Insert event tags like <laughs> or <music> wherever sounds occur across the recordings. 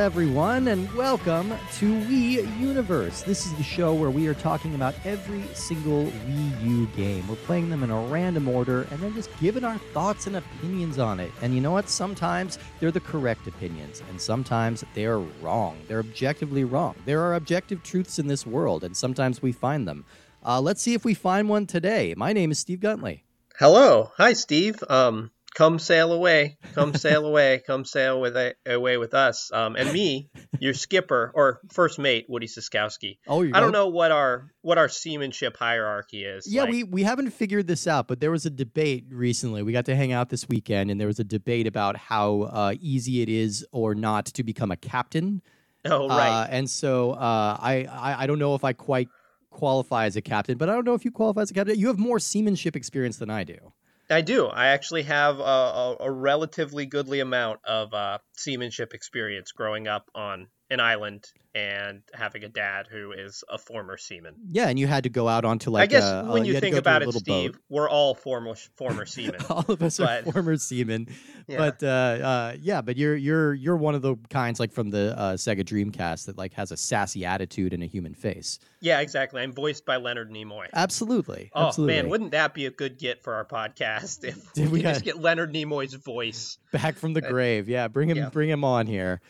Everyone, and welcome to Wii Universe. This is the show where we are talking about every single Wii U game. We're playing them in a random order and then just giving our thoughts and opinions on it. And you know what? Sometimes they're the correct opinions, and sometimes they're wrong. They're objectively wrong. There are objective truths in this world, and sometimes we find them. Uh, let's see if we find one today. My name is Steve Guntley. Hello. Hi, Steve. Um, come sail away. Come sail away. Come sail with a, away with us. Um, and me, your skipper or first mate, Woody Siskowski. Oh, I don't know what our what our seamanship hierarchy is. Yeah, like. we, we haven't figured this out, but there was a debate recently. We got to hang out this weekend, and there was a debate about how uh, easy it is or not to become a captain. Oh right. Uh, and so uh, I, I I don't know if I quite qualify as a captain, but I don't know if you qualify as a captain. You have more seamanship experience than I do. I do. I actually have a, a, a relatively goodly amount of uh, seamanship experience growing up on an island and having a dad who is a former seaman. Yeah, and you had to go out onto like I guess a, when uh, you, had think go to a about it, Steve, boat. we're all former former seamen. <laughs> all of us are former seamen. Yeah. But uh, uh, yeah, but you're you're you're one of the kinds like from the uh, Sega Dreamcast that like has a sassy attitude and a human face. yeah, exactly. I'm voiced by Leonard Nimoy. Absolutely. Oh absolutely. man, wouldn't that be a good get for our podcast if <laughs> Did we we just get Leonard Nimoy's voice? back from the grave. Yeah, bring him yeah. bring him on here.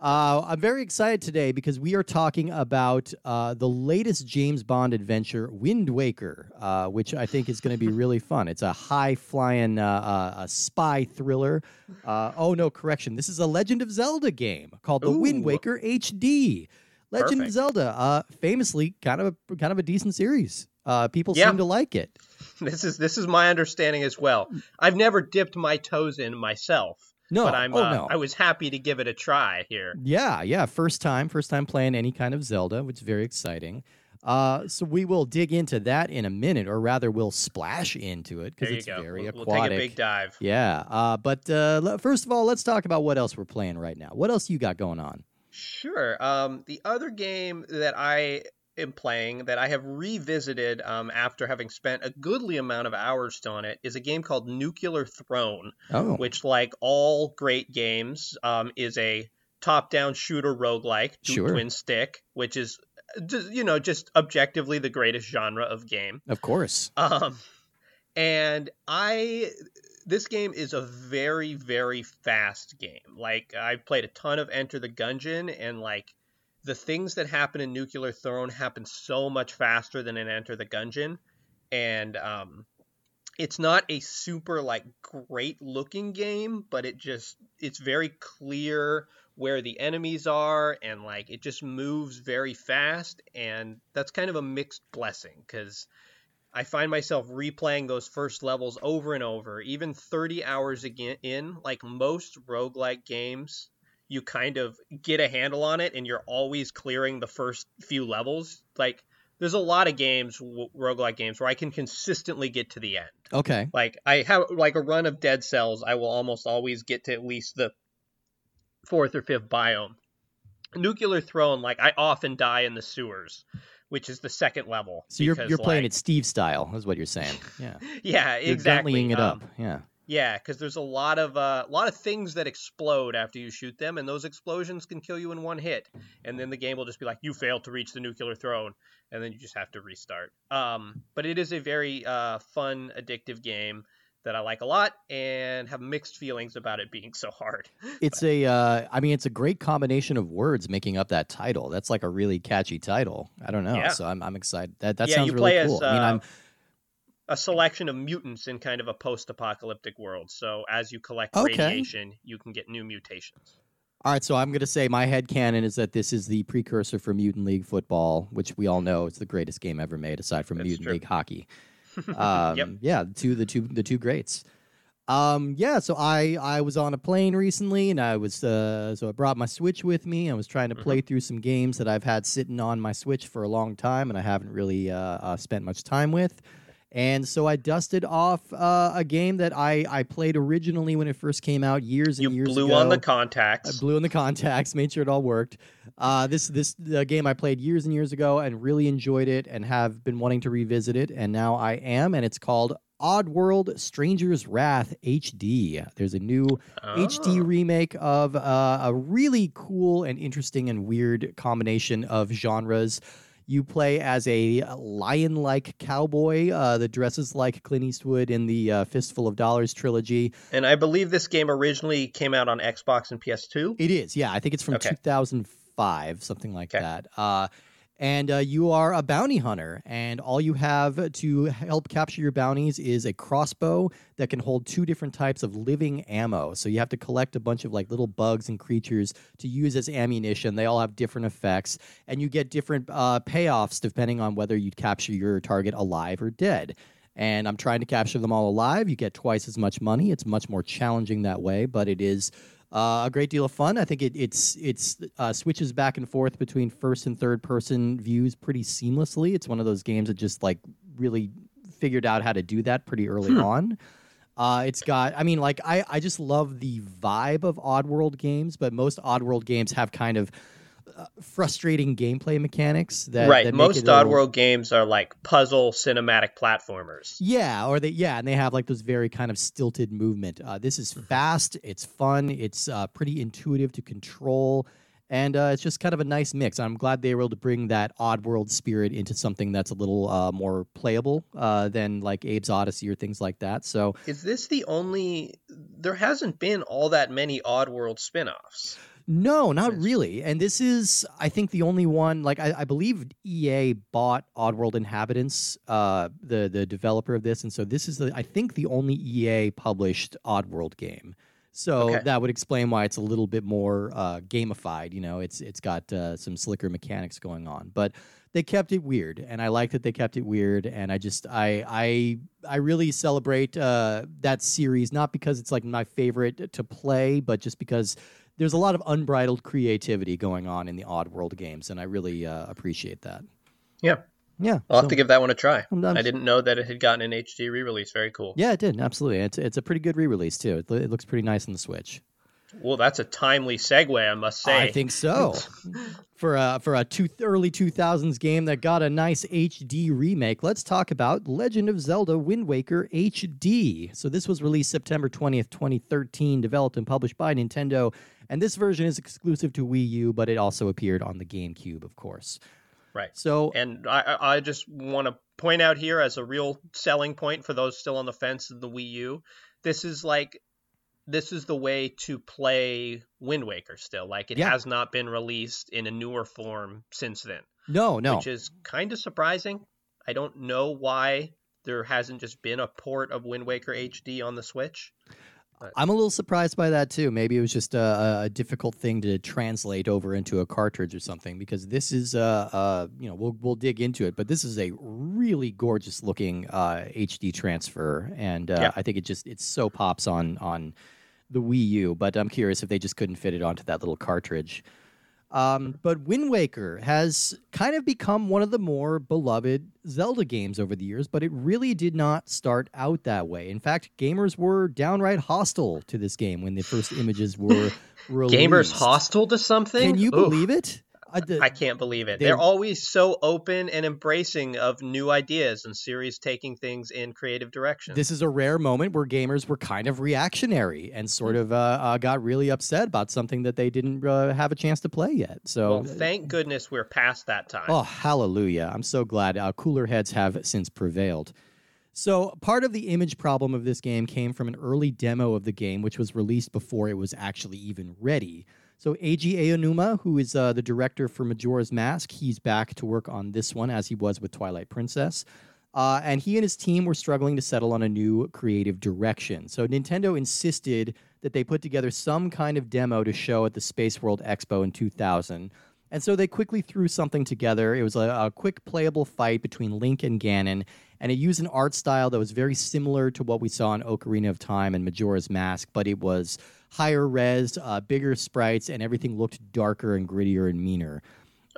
Uh, I'm very excited today because we are talking about uh, the latest James Bond adventure, Wind Waker, uh, which I think is going to be <laughs> really fun. It's a high flying uh, uh, spy thriller. Uh, oh no, correction! This is a Legend of Zelda game called the Wind Waker HD. Legend of Zelda, uh, famously kind of a kind of a decent series. Uh, people Yeah. seem to like it. This is this is my understanding as well. I've never dipped my toes in myself, No, but I'm oh uh, no, I was happy to give it a try here. Yeah, yeah. First time, first time playing any kind of Zelda, which is very exciting. Uh, so we will dig into that in a minute, or rather, we'll splash into it because it's go. very We'll, we'll take a big dive. yeah. Uh, but uh, first of all, let's talk about what else we're playing right now. What else you got going on? Sure. Um, the other game that I am playing that I have revisited um, after having spent a goodly amount of hours on it is a game called Nuclear Throne. Oh, which, like all great games, um, is a top-down shooter roguelike, Sure. twin stick, which is, uh, you know, just objectively the greatest genre of game. of course. Um, and I, this game is a very, very fast game. Like I've played a ton of Enter the Gungeon, and like the things that happen in Nuclear Throne happen so much faster than in Enter the Gungeon, and um, it's not a super like great looking game, but it just it's very clear where the enemies are and like it just moves very fast. And that's kind of a mixed blessing cuz I find myself replaying those first levels over and over, even 30 hours again in, like most roguelike games, you kind of get a handle on it and you're always clearing the first few levels. Like there's a lot of games, w- roguelike games, where I can consistently get to the end. Okay. Like I have like a run of Dead Cells, I will almost always get to at least the fourth or fifth biome. Nuclear Throne, like I often die in the sewers, which is the second level. So you're because, you're playing like- it Steve style, is what you're saying. Yeah. <laughs> Yeah, You're exactly. Bentleying it Um, up. Yeah. Yeah, because there's a lot of uh, a lot of things that explode after you shoot them, and those explosions can kill you in one hit. And then the game will just be like, "You failed to reach the nuclear throne," and then you just have to restart. Um, but it is a very uh, fun, addictive game that I like a lot, and have mixed feelings about it being <laughs> so hard. It's a, uh, I mean, it's a great combination of words making up that title. That's like a really catchy title. I don't know, Yeah. so I'm, I'm excited. That that Yeah, sounds you really play as, cool. I mean, uh, I'm A selection of mutants in kind of a post-apocalyptic world. So as you collect Okay. radiation, you can get new mutations. all right. So I'm gonna say my head canon is that this is the precursor for Mutant League football, which we all know is the greatest game ever made, aside from That's Mutant true. League hockey. <laughs> Um, Yep. Yeah, the two the two the two greats. Um, yeah, so I I was on a plane recently, and I was uh, so I brought my Switch with me. I was trying to Mm-hmm. play through some games that I've had sitting on my Switch for a long time, and I haven't really uh, uh, spent much time with. And so I dusted off uh, a game that I I played originally when it first came out years and You years blew ago. on the contacts. I blew on the <laughs> contacts, made sure it all worked. Uh, this this uh, game I played years and years ago and really enjoyed it and have been wanting to revisit it, and now I am, and it's called Oddworld Stranger's Wrath HD. There's a new Oh. HD remake of uh, a really cool and interesting and weird combination of genres. You play as a lion like cowboy uh, that dresses like Clint Eastwood in the uh, Fistful of Dollars trilogy. And I believe this game originally came out on Xbox and PS2. It is, yeah. I think it's from Okay. 2005, something like Okay. that. Uh, and uh, you are a bounty hunter, and all you have to help capture your bounties is a crossbow that can hold two different types of living ammo. So you have to collect a bunch of like little bugs and creatures to use as ammunition. They all have different effects, and you get different uh, payoffs depending on whether you capture your target alive or dead. And I'm trying to capture them all alive. You get twice as much money. It's much more challenging that way, but it is uh, a great deal of fun. I think it it's it's uh, switches back and forth between first and third person views pretty seamlessly. It's one of those games that just like really figured out how to do that pretty early on. Uh, it's got, I mean, like I, I just love the vibe of Oddworld games, but most Oddworld games have kind of frustrating gameplay mechanics that right. that Most a little- Oddworld games are like puzzle cinematic platformers. yeah, or they yeah, and they have like those very kind of stilted movement. Uh, this is fast, it's fun, it's uh, pretty intuitive to control, and uh, it's just kind of a nice mix. I'm glad they were able to bring that Oddworld spirit into something that's a little uh, more playable uh, than like Abe's Oddysee or things like that. So Is this the only? There hasn't been all that many Oddworld spin-offs. No, not really. And this is, I think, the only one. Like, I, I believe EA bought Oddworld Inhabitants, uh, the the developer of this, and so this is, the, I think, the only EA published Oddworld game. So Okay. that would explain why it's a little bit more uh, gamified. You know, it's it's got uh, some slicker mechanics going on, but they kept it weird, and I like that they kept it weird. And I just, I I I really celebrate uh, that series, not because it's like my favorite to play, but just because there's a lot of unbridled creativity going on in the Oddworld games, and I really uh, appreciate that. Yeah. Yeah, I'll have to give that one a try. I'm- I'm- I didn't know that it had gotten an HD re-release. Very cool. yeah, it did absolutely. It's it's a pretty good re-release too. It, it looks pretty nice on the Switch. Well, that's a timely segue, I must say. I think so. <laughs> for a for a two, early 2000s game that got a nice HD remake, let's talk about Legend of Zelda Wind Waker HD. So this was released September 20th, 2013, developed and published by Nintendo, and this version is exclusive to Wii U, but it also appeared on the GameCube, of course. Right. So And I, I I just want to point out here as a real selling point for those still on the fence of the Wii U, this is like this is the way to play Wind Waker still. Like it Yeah. has not been released in a newer form since then, no, no. which is kind of surprising. I don't know why there hasn't just been a port of Wind Waker HD on the Switch. I'm a little surprised by that too. Maybe it was just a, a difficult thing to translate over into a cartridge or something. Because this is, uh, uh, you know, we'll we'll dig into it, but this is a really gorgeous looking uh, HD transfer, and uh, Yeah. I think it just it so pops on on the Wii U. But I'm curious if they just couldn't fit it onto that little cartridge. Um, but Wind Waker has kind of become one of the more beloved Zelda games over the years, but it really did not start out that way. In fact, gamers were downright hostile to this game when the first images were <laughs> released. Gamers hostile to something? Can you Oof. believe it? I, the- I can't believe it. They- They're always so open and embracing of new ideas and series taking things in creative directions. this is a rare moment where gamers were kind of reactionary and sort Hmm. of uh, uh, got really upset about something that they didn't uh, have a chance to play yet. So, well, thank goodness we're past that time. Oh, hallelujah. I'm so glad uh, cooler heads have since prevailed. So, part of the image problem of this game came from an early demo of the game, which was released before it was actually even ready. So, Eiji Aonuma, who is uh, the director for Majora's Mask, he's back to work on this one as he was with Twilight Princess. Uh, and he and his team were struggling to settle on a new creative direction. So, Nintendo insisted that they put together some kind of demo to show at the Space World Expo in 2000. And so they quickly threw something together. It was a, a quick playable fight between Link and Ganon, and it used an art style that was very similar to what we saw in Ocarina of Time and Majora's Mask, but it was higher res, uh, bigger sprites, and everything looked darker and grittier and meaner.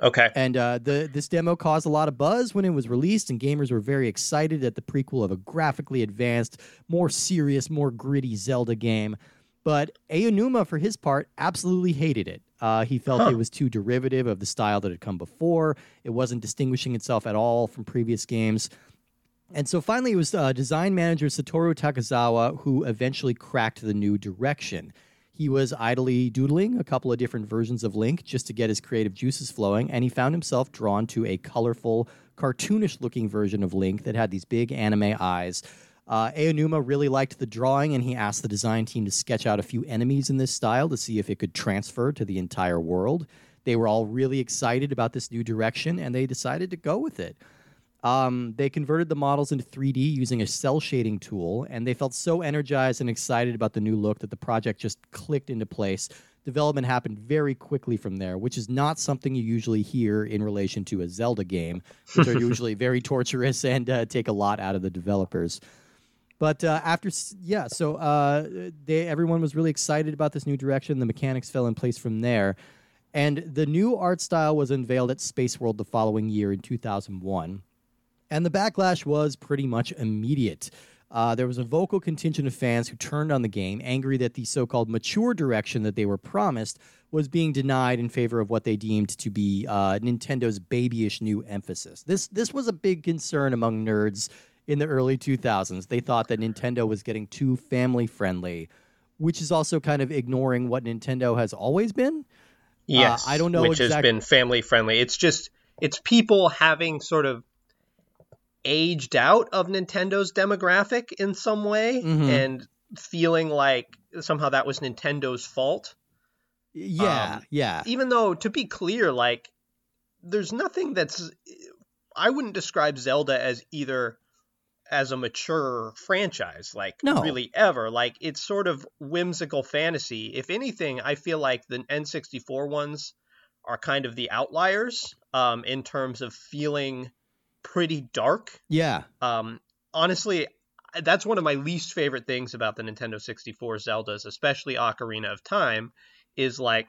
Okay. And uh, the this demo caused a lot of buzz when it was released, and gamers were very excited at the prequel of a graphically advanced, more serious, more gritty Zelda game. But Aonuma, for his part, absolutely hated it. Uh, he felt Huh. it was too derivative of the style that had come before. It wasn't distinguishing itself at all from previous games. And so finally, it was uh, design manager Satoru Takizawa who eventually cracked the new direction. He was idly doodling a couple of different versions of Link just to get his creative juices flowing, and he found himself drawn to a colorful, cartoonish looking version of Link that had these big anime eyes. Uh, Aonuma really liked the drawing, and he asked the design team to sketch out a few enemies in this style to see if it could transfer to the entire world. They were all really excited about this new direction, and they decided to go with it. Um, they converted the models into 3D using a cel shading tool, and they felt so energized and excited about the new look that the project just clicked into place. Development happened very quickly from there, which is not something you usually hear in relation to a Zelda game, which are <laughs> usually very torturous <laughs> and uh, take a lot out of the developers. But uh, after, yeah, so uh, they everyone was really excited about this new direction. The mechanics fell in place from there, and the new art style was unveiled at Space World the following year in 2001. And the backlash was pretty much immediate. Uh, there was a vocal contingent of fans who turned on the game, angry that the so called mature direction that they were promised was being denied in favor of what they deemed to be uh, Nintendo's babyish new emphasis. This, this was a big concern among nerds in the early 2000s. They thought that Nintendo was getting too family friendly, which is also kind of ignoring what Nintendo has always been. Yes, uh, I don't know which exact- has been family friendly. It's just it's people having sort of aged out of Nintendo's demographic in some way Mhm. and feeling like somehow that was Nintendo's fault. Yeah, Um, yeah. Even though, to be clear, like there's nothing that's I wouldn't describe Zelda as either as a mature franchise, like No. really ever. Like it's sort of whimsical fantasy. If anything, I feel like the N64 ones are kind of the outliers um, in terms of feeling pretty dark. Yeah. Um, honestly, that's one of my least favorite things about the Nintendo 64 Zeldas, especially Ocarina of Time, is like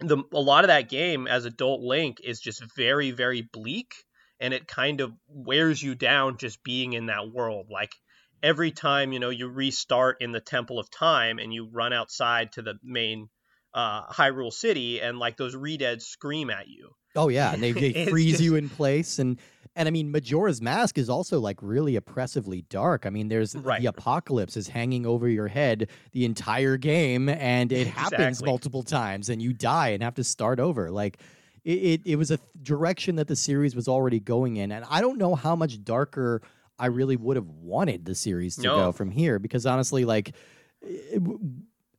the a lot of that game as adult Link is just very very bleak and it kind of wears you down just being in that world. Like every time, you know, you restart in the Temple of Time and you run outside to the main uh, Hyrule City and like those Redeads scream at you. Oh yeah, and they, they <laughs> freeze just- you in place, and and I mean Majora's Mask is also like really oppressively dark. I mean, there's Right. the apocalypse is hanging over your head the entire game, and it <laughs> happens Exactly. multiple times, and you die and have to start over. Like it, it, it was a th- direction that the series was already going in, and I don't know how much darker I really would have wanted the series to No. go from here, because honestly, like. it w-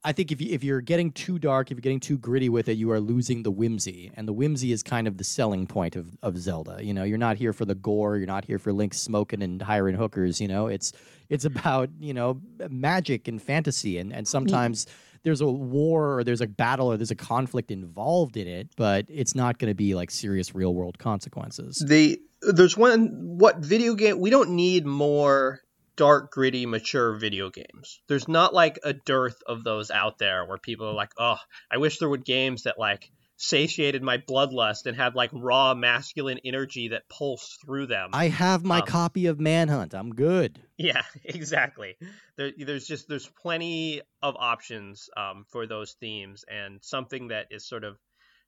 I think if you, if you're getting too dark, if you're getting too gritty with it, you are losing the whimsy, and the whimsy is kind of the selling point of, of Zelda. You know, you're not here for the gore, you're not here for Link smoking and hiring hookers. You know, it's it's about you know magic and fantasy, and and sometimes there's a war or there's a battle or there's a conflict involved in it, but it's not going to be like serious real world consequences. the there's one what video game we don't need more dark gritty mature video games there's not like a dearth of those out there where people are like oh i wish there would games that like satiated my bloodlust and had like raw masculine energy that pulsed through them I have my Um, copy of Manhunt. I'm good. yeah <laughs> exactly there, there's just there's plenty of options um, for those themes and something that is sort of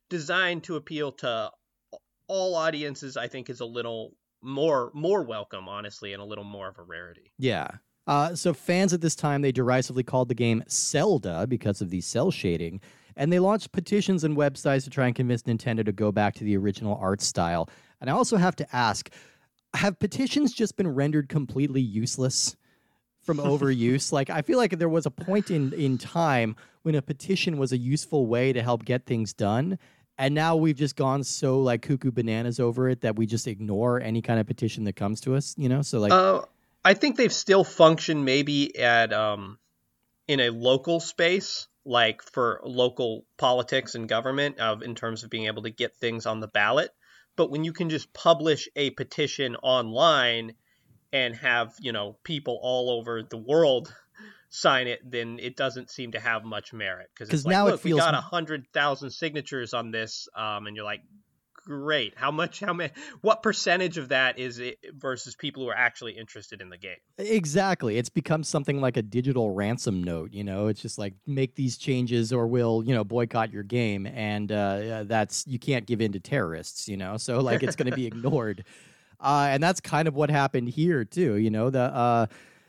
designed to appeal to all audiences i think is a little more more welcome honestly and a little more of a rarity Yeah. Uh, so fans at this time they derisively called the game Celda because of the cel shading, and they launched petitions and websites to try and convince Nintendo to go back to the original art style. And I also have to ask, have petitions just been rendered completely useless from <laughs> overuse? like I feel like there was a point in in time when a petition was a useful way to help get things done. And now we've just gone so like cuckoo bananas over it that we just ignore any kind of petition that comes to us, you know? So like uh, i think they've still functioned maybe at um, in a local space like for local politics and government of in terms of being able to get things on the ballot but when you can just publish a petition online and have you know people all over the world sign it then it doesn't seem to have much merit because it's like now it look feels- we got a hundred thousand signatures on this um, and you're like great how much how many what percentage of that is it versus people who are actually interested in the game Exactly. It's become something like a digital ransom note. You know, it's just like make these changes or we'll, you know, boycott your game. And uh, that's, you can't give in to terrorists, you know? <laughs> So, like, it's going to be ignored. <laughs> Uh, and that's kind of what happened here too. You know, the uh,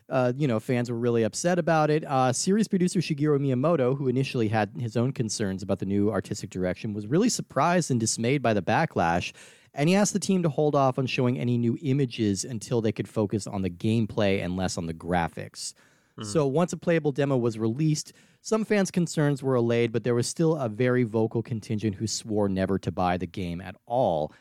uh, you know fans were really upset about it. Uh, series producer Shigeru Miyamoto, who initially had his own concerns about the new artistic direction, was really surprised and dismayed by the backlash. And he asked the team to hold off on showing any new images until they could focus on the gameplay and less on the graphics. Mm-hmm. So once a playable demo was released, some fans' concerns were allayed, but there was still a very vocal contingent who swore never to buy the game at all.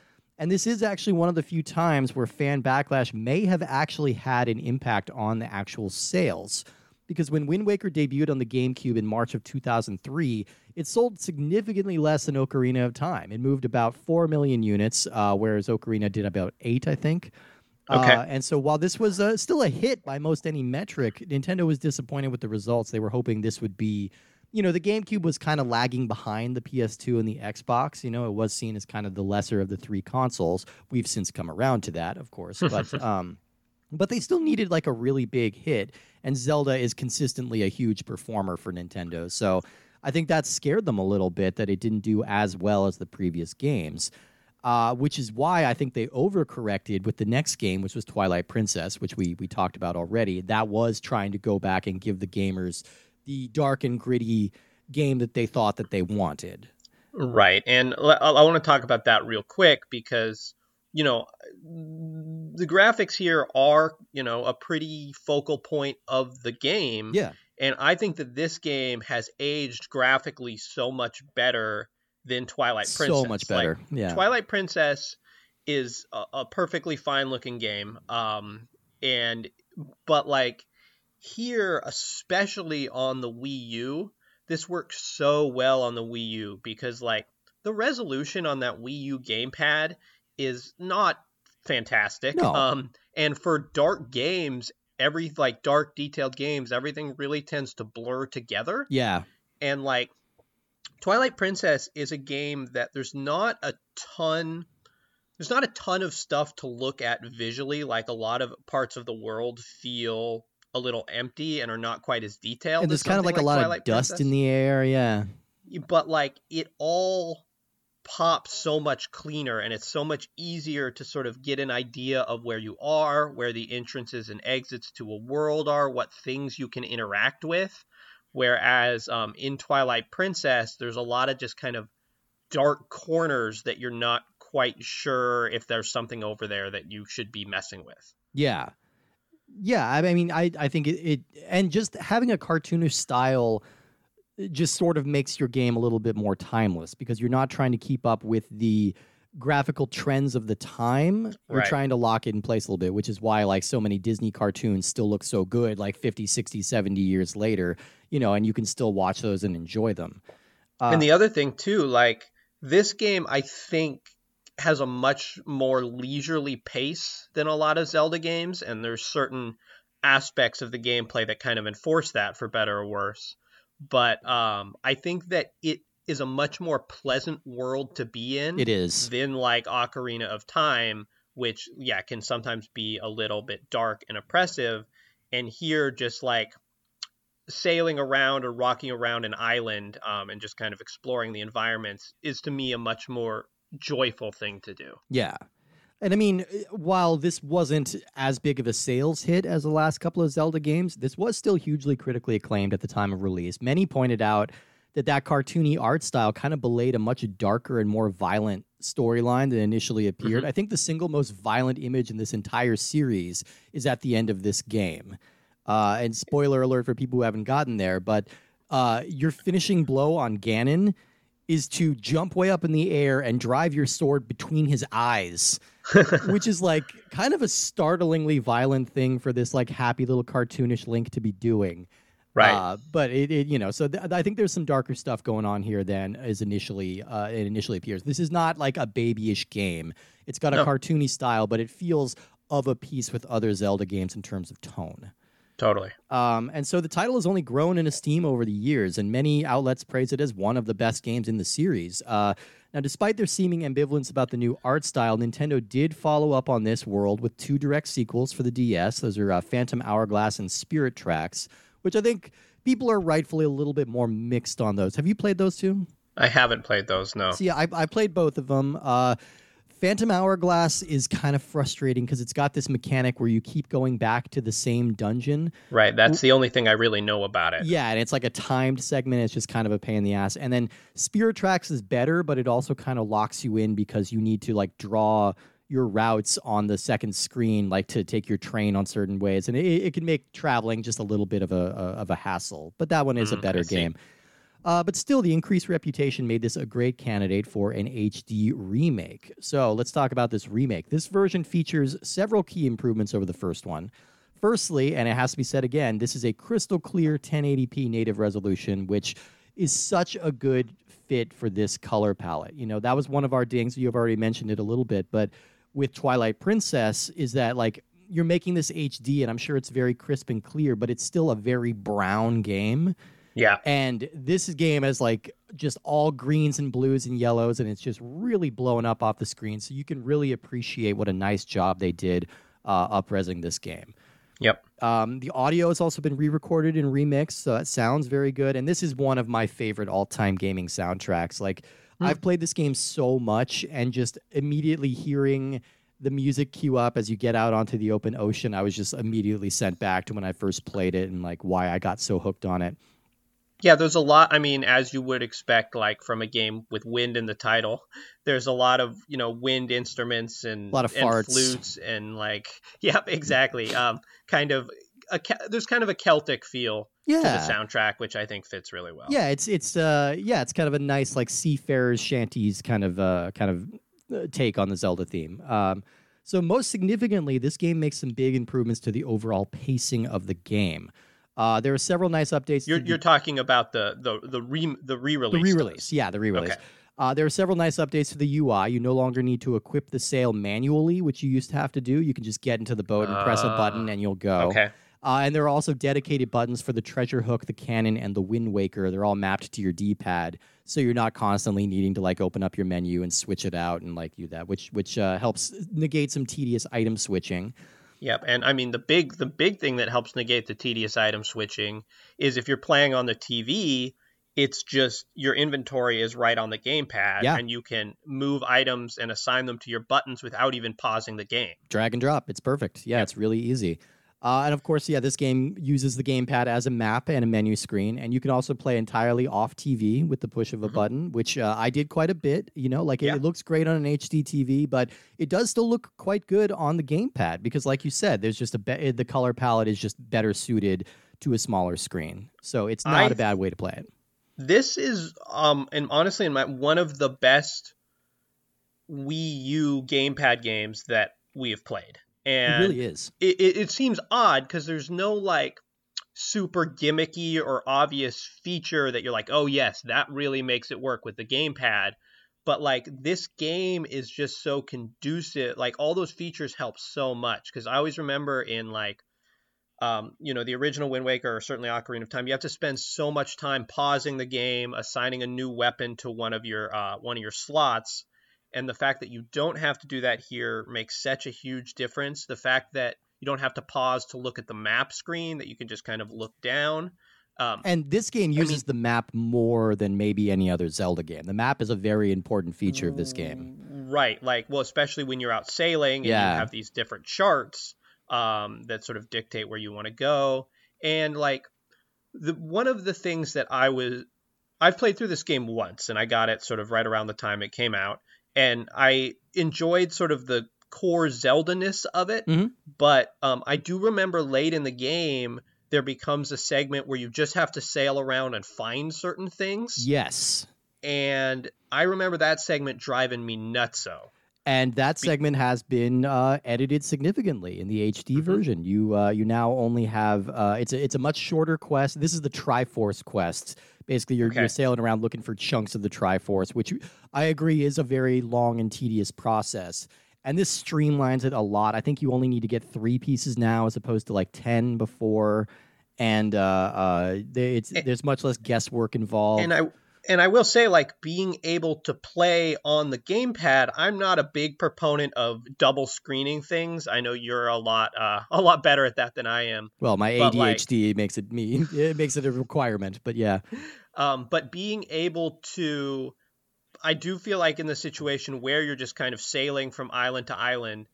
And this is actually one of the few times where fan backlash may have actually had an impact on the actual sales. Because when Wind Waker debuted on the GameCube in March of 2003, it sold significantly less than Ocarina of Time. It moved about 4 million units, uh, whereas Ocarina did about 8, I think. Okay. Uh, and so while this was uh, still a hit by most any metric, Nintendo was disappointed with the results. They were hoping this would be you know, the GameCube was kind of lagging behind the PS2 and the Xbox. You know, it was seen as kind of the lesser of the three consoles. We've since come around to that, of course, <laughs> but um, but they still needed like a really big hit. And Zelda is consistently a huge performer for Nintendo, so I think that scared them a little bit that it didn't do as well as the previous games. Uh, which is why I think they overcorrected with the next game, which was Twilight Princess, which we we talked about already. That was trying to go back and give the gamers the dark and gritty game that they thought that they wanted. Right. And I want to talk about that real quick because, you know, the graphics here are, you know, a pretty focal point of the game. Yeah. And I think that this game has aged graphically so much better than Twilight Princess. So much better. Like, yeah. Twilight Princess is a, a perfectly fine looking game. Um, and, but like, here, especially on the Wii U, this works so well on the Wii U because like the resolution on that Wii U gamepad is not fantastic. No. Um, and for dark games, every like dark detailed games, everything really tends to blur together. Yeah. And like Twilight Princess is a game that there's not a ton there's not a ton of stuff to look at visually like a lot of parts of the world feel a little empty and are not quite as detailed. And there's kind of like, like, a lot Twilight of dust Princess. in the air. Yeah. But like it all pops so much cleaner and it's so much easier to sort of get an idea of where you are, where the entrances and exits to a world are, what things you can interact with. Whereas um, in Twilight Princess, there's a lot of just kind of dark corners that you're not quite sure if there's something over there that you should be messing with. Yeah. Yeah, I mean, I I think it, it and just having a cartoonish style just sort of makes your game a little bit more timeless because you're not trying to keep up with the graphical trends of the time. You're Right. trying to lock it in place a little bit, which is why like so many Disney cartoons still look so good like 50, 60, 70 years later, you know, and you can still watch those and enjoy them. Uh, and the other thing too, like this game, I think has a much more leisurely pace than a lot of Zelda games, and there's certain aspects of the gameplay that kind of enforce that for better or worse. But um, I think that it is a much more pleasant world to be in it is. than like Ocarina of Time, which yeah can sometimes be a little bit dark and oppressive. And here, just like sailing around or rocking around an island um, and just kind of exploring the environments is to me a much more joyful thing to do. Yeah. And I mean, uh, while this wasn't as big of a sales hit as the last couple of Zelda games, this was still hugely critically acclaimed at the time of release. Many pointed out that that cartoony art style kind of belayed a much darker and more violent storyline than initially appeared. I think the single most violent image in this entire series is at the end of this game. Uh, and spoiler alert for people who haven't gotten there, but uh, your finishing blow on Ganon is to jump way up in the air and drive your sword between his eyes, <laughs> which is like kind of a startlingly violent thing for this like happy little cartoonish Link to be doing. Right. Uh, but it, it, you know, so th- I think there's some darker stuff going on here than is initially uh, it initially appears. This is not like a babyish game. It's got a No. cartoony style, but it feels of a piece with other Zelda games in terms of tone. Totally. Um, and so the title has only grown in esteem over the years, and many outlets praise it as one of the best games in the series. Uh, now, despite their seeming ambivalence about the new art style, Nintendo did follow up on this world with two direct sequels for the DS. Those are uh, Phantom Hourglass and Spirit Tracks, which I think people are rightfully a little bit more mixed on those. Have you played those two? I haven't played those, no. See, I, I played both of them. Uh, Phantom Hourglass is kind of frustrating because it's got this mechanic where you keep going back to the same dungeon. Right. That's the only thing I really know about it. Yeah, and it's like a timed segment. It's just kind of a pain in the ass. And then Spirit Tracks is better, but it also kind of locks you in because you need to like draw your routes on the second screen, like to take your train on certain ways, and it, it can make traveling just a little bit of a, a of a hassle. But that one is Mm, a better game. Uh, but still, the increased reputation made this a great candidate for an HD remake. So let's talk about this remake. This version features several key improvements over the first one. Firstly, and it has to be said again, this is a crystal clear 1080p native resolution, which is such a good fit for this color palette. You know, that was one of our dings. You've already mentioned it a little bit, but with Twilight Princess, is that like you're making this HD, and I'm sure it's very crisp and clear, but it's still a very brown game. Yeah. And this game is like just all greens and blues and yellows, and it's just really blowing up off the screen. So you can really appreciate what a nice job they did uh, upresing this game. Yep. Um, the audio has also been re-recorded and remixed, so it sounds very good. And this is one of my favorite all-time gaming soundtracks. Like I've played this game so much, and just immediately hearing the music cue up as you get out onto the open ocean, I was just immediately sent back to when I first played it and like why I got so hooked on it. Yeah, there's a lot. I mean, as you would expect, like from a game with wind in the title, there's a lot of you know wind instruments and A lot of and farts. flutes and like, <laughs> yep, exactly. Um, kind of a there's kind of a Celtic feel to the soundtrack, which I think fits really well. Yeah, it's it's uh yeah, it's kind of a nice like seafarers shanties kind of uh kind of uh, take on the Zelda theme. Um so most significantly, this game makes some big improvements to the overall pacing of the game. Uh, there are several nice updates. You're the- you're talking about the the the re the re-release. the re-release. Yeah, the re-release. Okay. Uh, there are several nice updates to the UI. You no longer need to equip the sail manually, which you used to have to do. You can just get into the boat and press a button, and you'll go. Okay. Uh, and there are also dedicated buttons for the treasure hook, the cannon, and the Wind Waker. They're all mapped to your D-pad, so you're not constantly needing to like open up your menu and switch it out and like do that, which which uh, helps negate some tedious item switching. Yep, and I mean the big the big thing that helps negate the tedious item switching is if you're playing on the TV, it's just your inventory is right on the gamepad Yeah. and you can move items and assign them to your buttons without even pausing the game. drag and drop. It's perfect. Yeah, it's really easy. Uh, and of course, yeah, this game uses the gamepad as a map and a menu screen, and you can also play entirely off TV with the push of a button, which uh, I did quite a bit. You know, like it, it looks great on an HD TV, but it does still look quite good on the gamepad because, like you said, there's just a be- the color palette is just better suited to a smaller screen, so it's not I a bad way to play it. This is um and honestly in my one of the best Wii U gamepad games that we have played. And it really is. it, it, it seems odd because there's no like super gimmicky or obvious feature that you're like, oh yes, that really makes it work with the gamepad. But like this game is just so conducive. Like all those features help so much because I always remember in like, um, you know, the original Wind Waker or certainly Ocarina of Time, you have to spend so much time pausing the game, assigning a new weapon to one of your uh, one of your slots and the fact that you don't have to do that here makes such a huge difference. The fact that you don't have to pause to look at the map screen, that you can just kind of look down. Um, And this game uses the map more than maybe any other Zelda game. The map is a very important feature of this game. right, like well, especially when you're out sailing and Yeah. you have these different charts um, that sort of dictate where you want to go. And like the one of the things that I was, I've played through this game once, and I got it sort of right around the time it came out, and I enjoyed sort of the core Zelda-ness of it. Mhm. But um, I do remember late in the game there becomes a segment where you just have to sail around and find certain things, Yes. and I remember that segment driving me nutso. And that segment has been uh, edited significantly in the HD Mhm. version. You uh, you now only have uh, it's a it's a much shorter quest. This is the Triforce quest. Basically, you're, Okay. you're sailing around looking for chunks of the Triforce, which I agree is a very long and tedious process. And this streamlines it a lot. I think you only need to get three pieces now as opposed to like ten before. And uh, uh, it's, A- there's much less guesswork involved. And I and I will say, like being able to play on the gamepad, I'm not a big proponent of double screening things. I know you're a lot uh, a lot better at that than I am. well, my but, like- ADHD makes it me <laughs> it makes it a requirement. But yeah. <laughs> Um, but being able to I do feel like in the situation where you're just kind of sailing from island to island,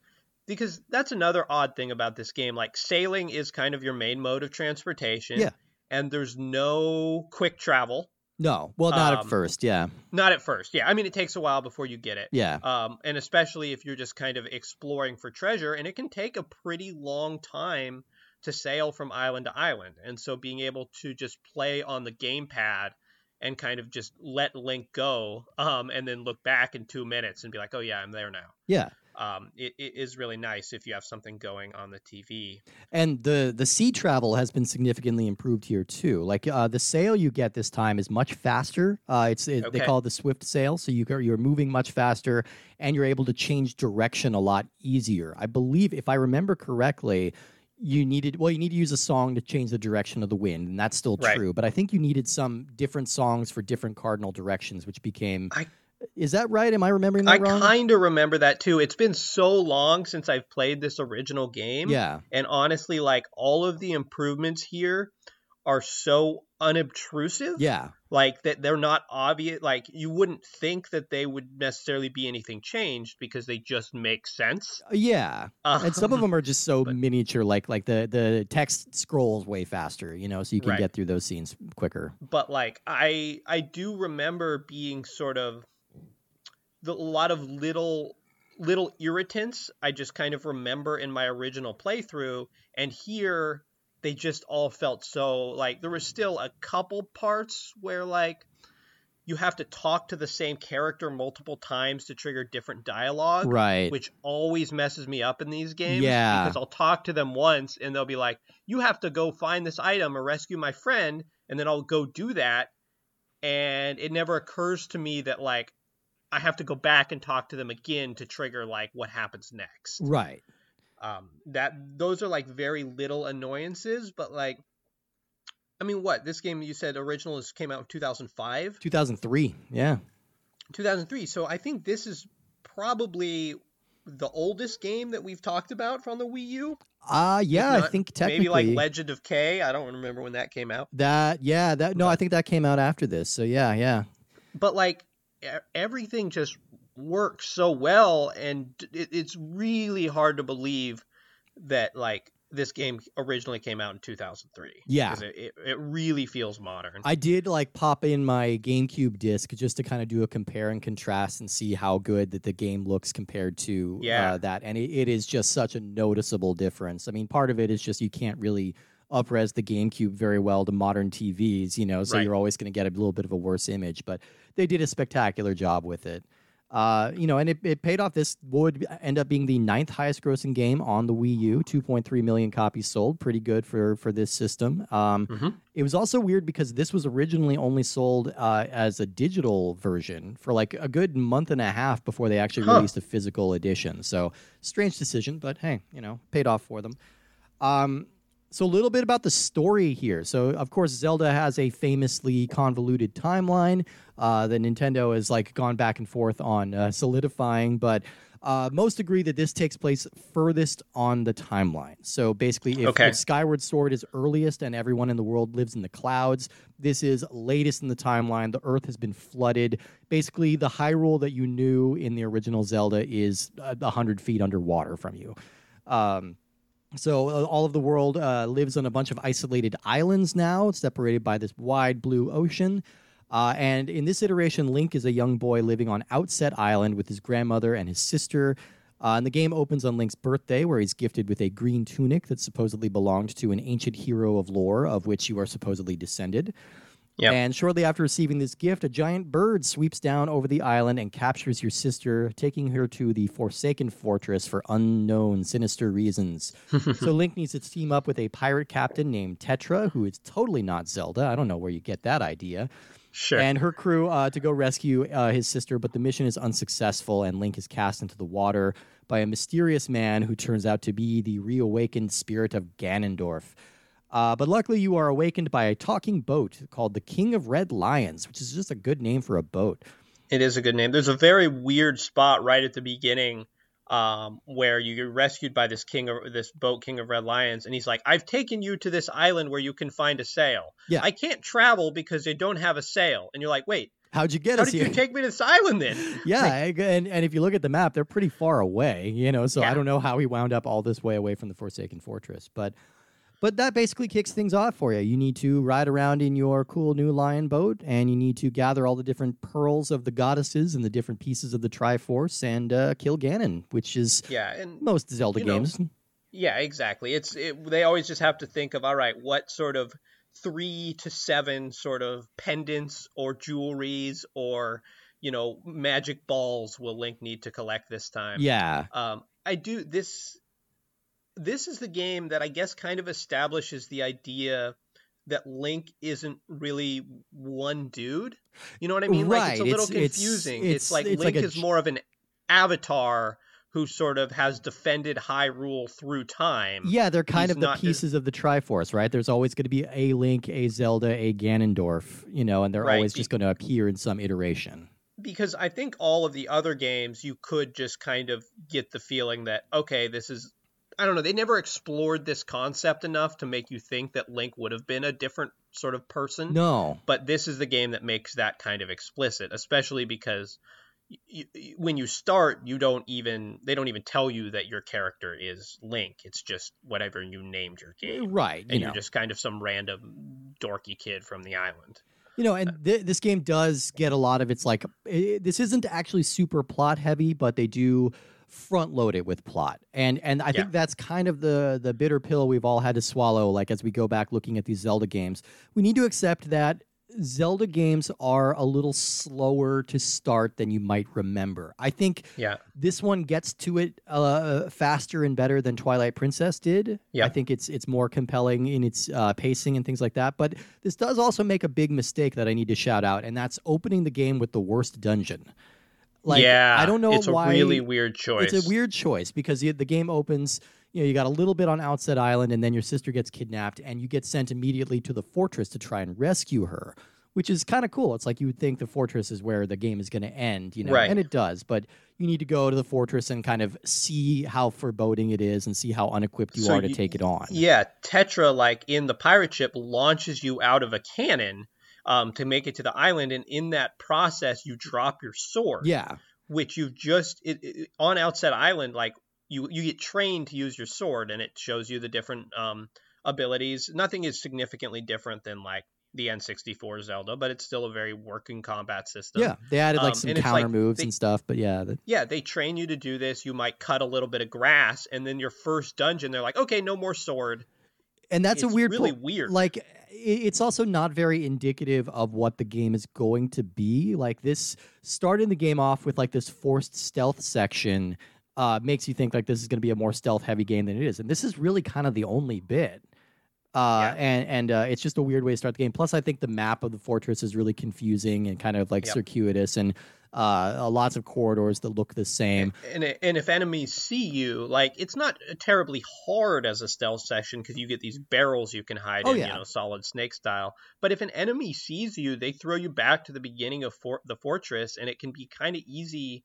because that's another odd thing about this game. Like sailing is kind of your main mode of transportation. Yeah. And there's no quick travel. No, well, not Um, at first. Yeah, Not at first. Yeah. I mean, it takes a while before you get it. yeah, Um, and especially if you're just kind of exploring for treasure, and it can take a pretty long time to sail from island to island. And so being able to just play on the gamepad and kind of just let Link go, um, and then look back in two minutes and be like, oh yeah, I'm there now. yeah. Um, it, it is really nice if you have something going on the TV. And the the sea travel has been significantly improved here too. Like uh, the sail you get this time is much faster. Uh, it's it, they call it the swift sail, so you you're moving much faster, and you're able to change direction a lot easier. I believe, if I remember correctly, you needed well, you need to use a song to change the direction of the wind, and that's still Right. true. But I think you needed some different songs for different cardinal directions, which became. I- is that right? Am I remembering I that wrong? kind of remember that too. It's been so long since I've played this original game. yeah, And honestly, like all of the improvements here are so unobtrusive. yeah, Like that they're not obvious. Like you wouldn't think that they would necessarily be anything changed because they just make sense. yeah. and some of Um, them are just so <laughs> but- miniature like like the the text scrolls way faster you know so you can Right. get through those scenes quicker but like I I do remember being sort of the, a lot of little little irritants I just kind of remember in my original playthrough and here they just all felt so like there was still a couple parts where like you have to talk to the same character multiple times to trigger different dialogue right which always messes me up in these games. Yeah. Because I'll talk to them once and they'll be like, you have to go find this item or rescue my friend. And then I'll go do that. And it never occurs to me that, like, I have to go back and talk to them again to trigger, like, what happens next. right Um, that Those are, like, very little annoyances, but, like, I mean, what? This game you said original is, came out in 2005? 2003 yeah 2003. So I think this is probably the oldest game that we've talked about from the Wii U. uh yeah If i think technically maybe like Legend of Kay. I don't remember when that came out. that yeah that no i think that came out after this so yeah yeah But like everything just works so well, and it, it's really hard to believe that like this game originally came out in 2003. Yeah. it, it, it really feels modern. i did like pop in my gamecube disc just to kind of do a compare and contrast and see how good that the game looks compared to Yeah. uh, that and it, it is just such a noticeable difference i mean part of it is just you can't really upres the GameCube very well to modern TVs, you know, so Right. you're always going to get a little bit of a worse image, but they did a spectacular job with it. Uh, you know, and it, it paid off. This would end up being the ninth highest grossing game on the Wii U, 2.3 million copies sold. Pretty good for for this system. Um, Mhm. It was also weird because this was originally only sold uh, as a digital version for like a good month and a half before they actually Huh. released a physical edition. So strange decision, but hey, you know, paid off for them. Um, so a little bit about the story here. So of course, Zelda has a famously convoluted timeline uh, that Nintendo has like gone back and forth on uh, solidifying, but. Uh, most agree that this takes place furthest on the timeline. So basically, if, Okay. if Skyward Sword is earliest and everyone in the world lives in the clouds, this is latest in the timeline. The Earth has been flooded. Basically, the Hyrule that you knew in the original Zelda is uh, a hundred feet underwater from you. Um, so uh, all of the world uh, lives on a bunch of isolated islands now, separated by this wide blue ocean. Uh, and in this iteration, Link is a young boy living on Outset Island with his grandmother and his sister. Uh, and the game opens on Link's birthday, where he's gifted with a green tunic that supposedly belonged to an ancient hero of lore, of which you are supposedly descended. Yep. And shortly after receiving this gift, a giant bird sweeps down over the island and captures your sister, taking her to the Forsaken Fortress for unknown, sinister reasons. <laughs> so Link needs to team up with a pirate captain named Tetra, who is totally not Zelda. I don't know where you get that idea. Sure. And her crew uh, to go rescue uh, his sister, but the mission is unsuccessful, and Link is cast into the water by a mysterious man who turns out to be the reawakened spirit of Ganondorf. Uh, but luckily, you are awakened by a talking boat called the King of Red Lions, which is just a good name for a boat. It is a good name. There's a very weird spot right at the beginning um, where you get rescued by this king of this boat, King of Red Lions, and he's like, "I've taken you to this island where you can find a sail. Yeah. I can't travel because they don't have a sail." And you're like, "Wait, How'd you get How us did here? you take me to this island then? <laughs> yeah, and and if you look at the map, they're pretty far away, you know. So I don't know how he wound up all this way away from the Forsaken Fortress, but but that basically kicks things off for you. You need to ride around in your cool new lion boat, and you need to gather all the different pearls of the goddesses and the different pieces of the Triforce, and uh, kill Ganon, which is Yeah, and most Zelda You know, games. Yeah, exactly. It's it, they always just have to think of all right, what sort of three to seven sort of pendants or jewelries or you know magic balls will Link need to collect this time. yeah, Um, I do this. This is the game that I guess kind of establishes the idea that Link isn't really one dude. You know what I mean? Like it's a little it's- confusing. it's- It's, like it's Link like a is more of an avatar who sort of has defended Hyrule through time. yeah, they're kind he's of the not just- pieces of the Triforce, right? There's always going to be a Link, a Zelda, a Ganondorf, you know, and they're Right. always just going to appear in some iteration. because I think all of the other games you could just kind of get the feeling that okay, this is I don't know, they never explored this concept enough to make you think that Link would have been a different sort of person. No, But this is the game that makes that kind of explicit, especially because when you start, you don't even they don't even tell you that your character is Link. It's just whatever you named your game. Uh, right? You And know, you're just kind of some random dorky kid from the island. You know, and uh, th- this game does get a lot of its like. i this isn't actually super plot heavy, but they do front load it with plot, and and I think that's kind of the the bitter pill we've all had to swallow. Like as we go back looking at these Zelda games, we need to accept that Zelda games are a little slower to start than you might remember. I think Yeah. this one gets to it uh, faster and better than Twilight Princess did. Yeah. I think it's it's more compelling in its uh, pacing and things like that. But this does also make a big mistake that I need to shout out, and that's opening the game with the worst dungeon. Like, yeah, I don't know It's why a really weird choice. it's a weird choice because the, the game opens. You know, you got a little bit on Outset Island, and then your sister gets kidnapped, and you get sent immediately to the fortress to try and rescue her, which is kind of cool. It's like you would think the fortress is where the game is going to end, you know, Right. and it does. But you need to go to the fortress and kind of see how foreboding it is, and see how unequipped you So are to you- take it on. Yeah, Tetra, like in the pirate ship, launches you out of a cannon um, to make it to the island, and in that process, you drop your sword. Yeah. which you've just it, it, on Outset Island, like you you get trained to use your sword, and it shows you the different um, abilities. Nothing is significantly different than like the N64 Zelda, but it's still a very working combat system. Yeah, they added like Um, some counter like moves they- and stuff, but yeah, the, Yeah, they train you to do this. You might cut a little bit of grass, and then your first dungeon, they're like, okay, no more sword. and that's it's a weird, really po- weird. Like, it's also not very indicative of what the game is going to be. Like this, starting the game off with like this forced stealth section, uh, makes you think like this is going to be a more stealth heavy game than it is, and this is really kind of the only bit. Uh, Yeah. and and uh, it's just a weird way to start the game. Plus, I think the map of the fortress is really confusing and kind of like Yep. circuitous, and uh, lots of corridors that look the same. And and if enemies see you, like it's not terribly hard as a stealth session because you get these barrels you can hide Oh, in, yeah. you know, solid snake style. But if an enemy sees you, they throw you back to the beginning of for- the fortress, and it can be kind of easy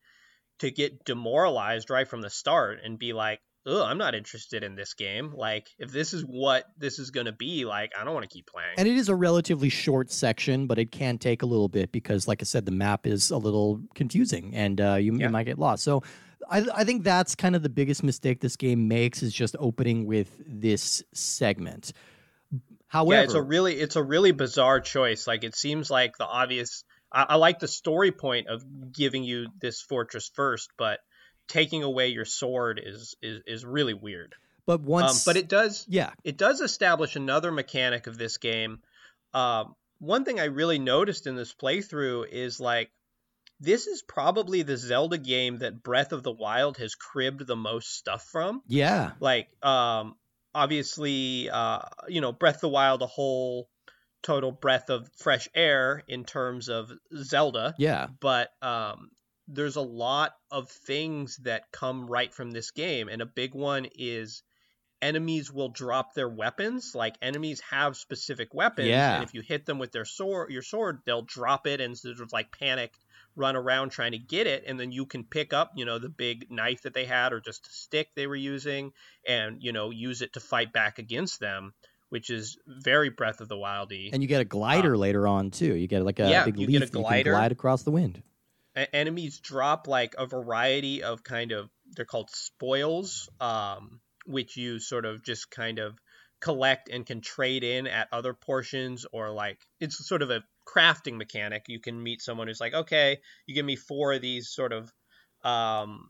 to get demoralized right from the start and be like, "Oh, I'm not interested in this game. Like, if this is what this is going to be, like, I don't want to keep playing." And it is a relatively short section, but it can take a little bit because, like I said, the map is a little confusing and uh, you, Yeah. you might get lost. So I, I think that's kind of the biggest mistake this game makes is just opening with this segment. However, yeah, it's a really it's a really bizarre choice. Like it seems like the obvious. I, I like the story point of giving you this fortress first, but taking away your sword is is, is really weird. but Um, once, but it does yeah, it does establish another mechanic of this game. Um, one thing I really noticed in this playthrough is like this is probably the Zelda game that Breath of the Wild has cribbed the most stuff from. Yeah, like um obviously uh you know breath of the wild a whole total breath of fresh air in terms of zelda. Yeah, but um there's a lot of things that come right from this game and a big one is enemies will drop their weapons like enemies have specific weapons Yeah. and if you hit them with their sword your sword they'll drop it and sort of like panic run around trying to get it and then you can pick up you know the big knife that they had or just a stick they were using and you know use it to fight back against them which is very Breath of the Wildy. And you get a glider uh, later on too. You get like a yeah, big you leaf get a glider. you can glide across the wind. Enemies drop like a variety of kind of they're called spoils, um, which you sort of just kind of collect and can trade in at other portions or like it's sort of a crafting mechanic. You can meet someone who's like, okay, you give me four of these sort of um,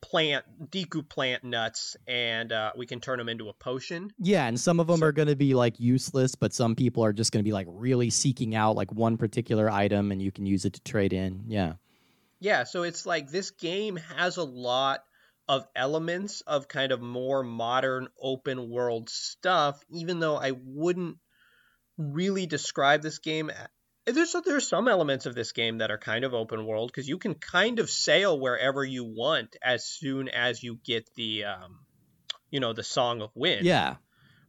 plant deku plant nuts and uh, we can turn them into a potion. Yeah and some of them so, are going to be like useless but some people are just going to be like really seeking out like one particular item and you can use it to trade in. Yeah yeah so it's like this game has a lot of elements of kind of more modern open world stuff even though i wouldn't really describe this game there's there's some elements of this game that are kind of open world because you can kind of sail wherever you want as soon as you get the um, you know the song of wind. Yeah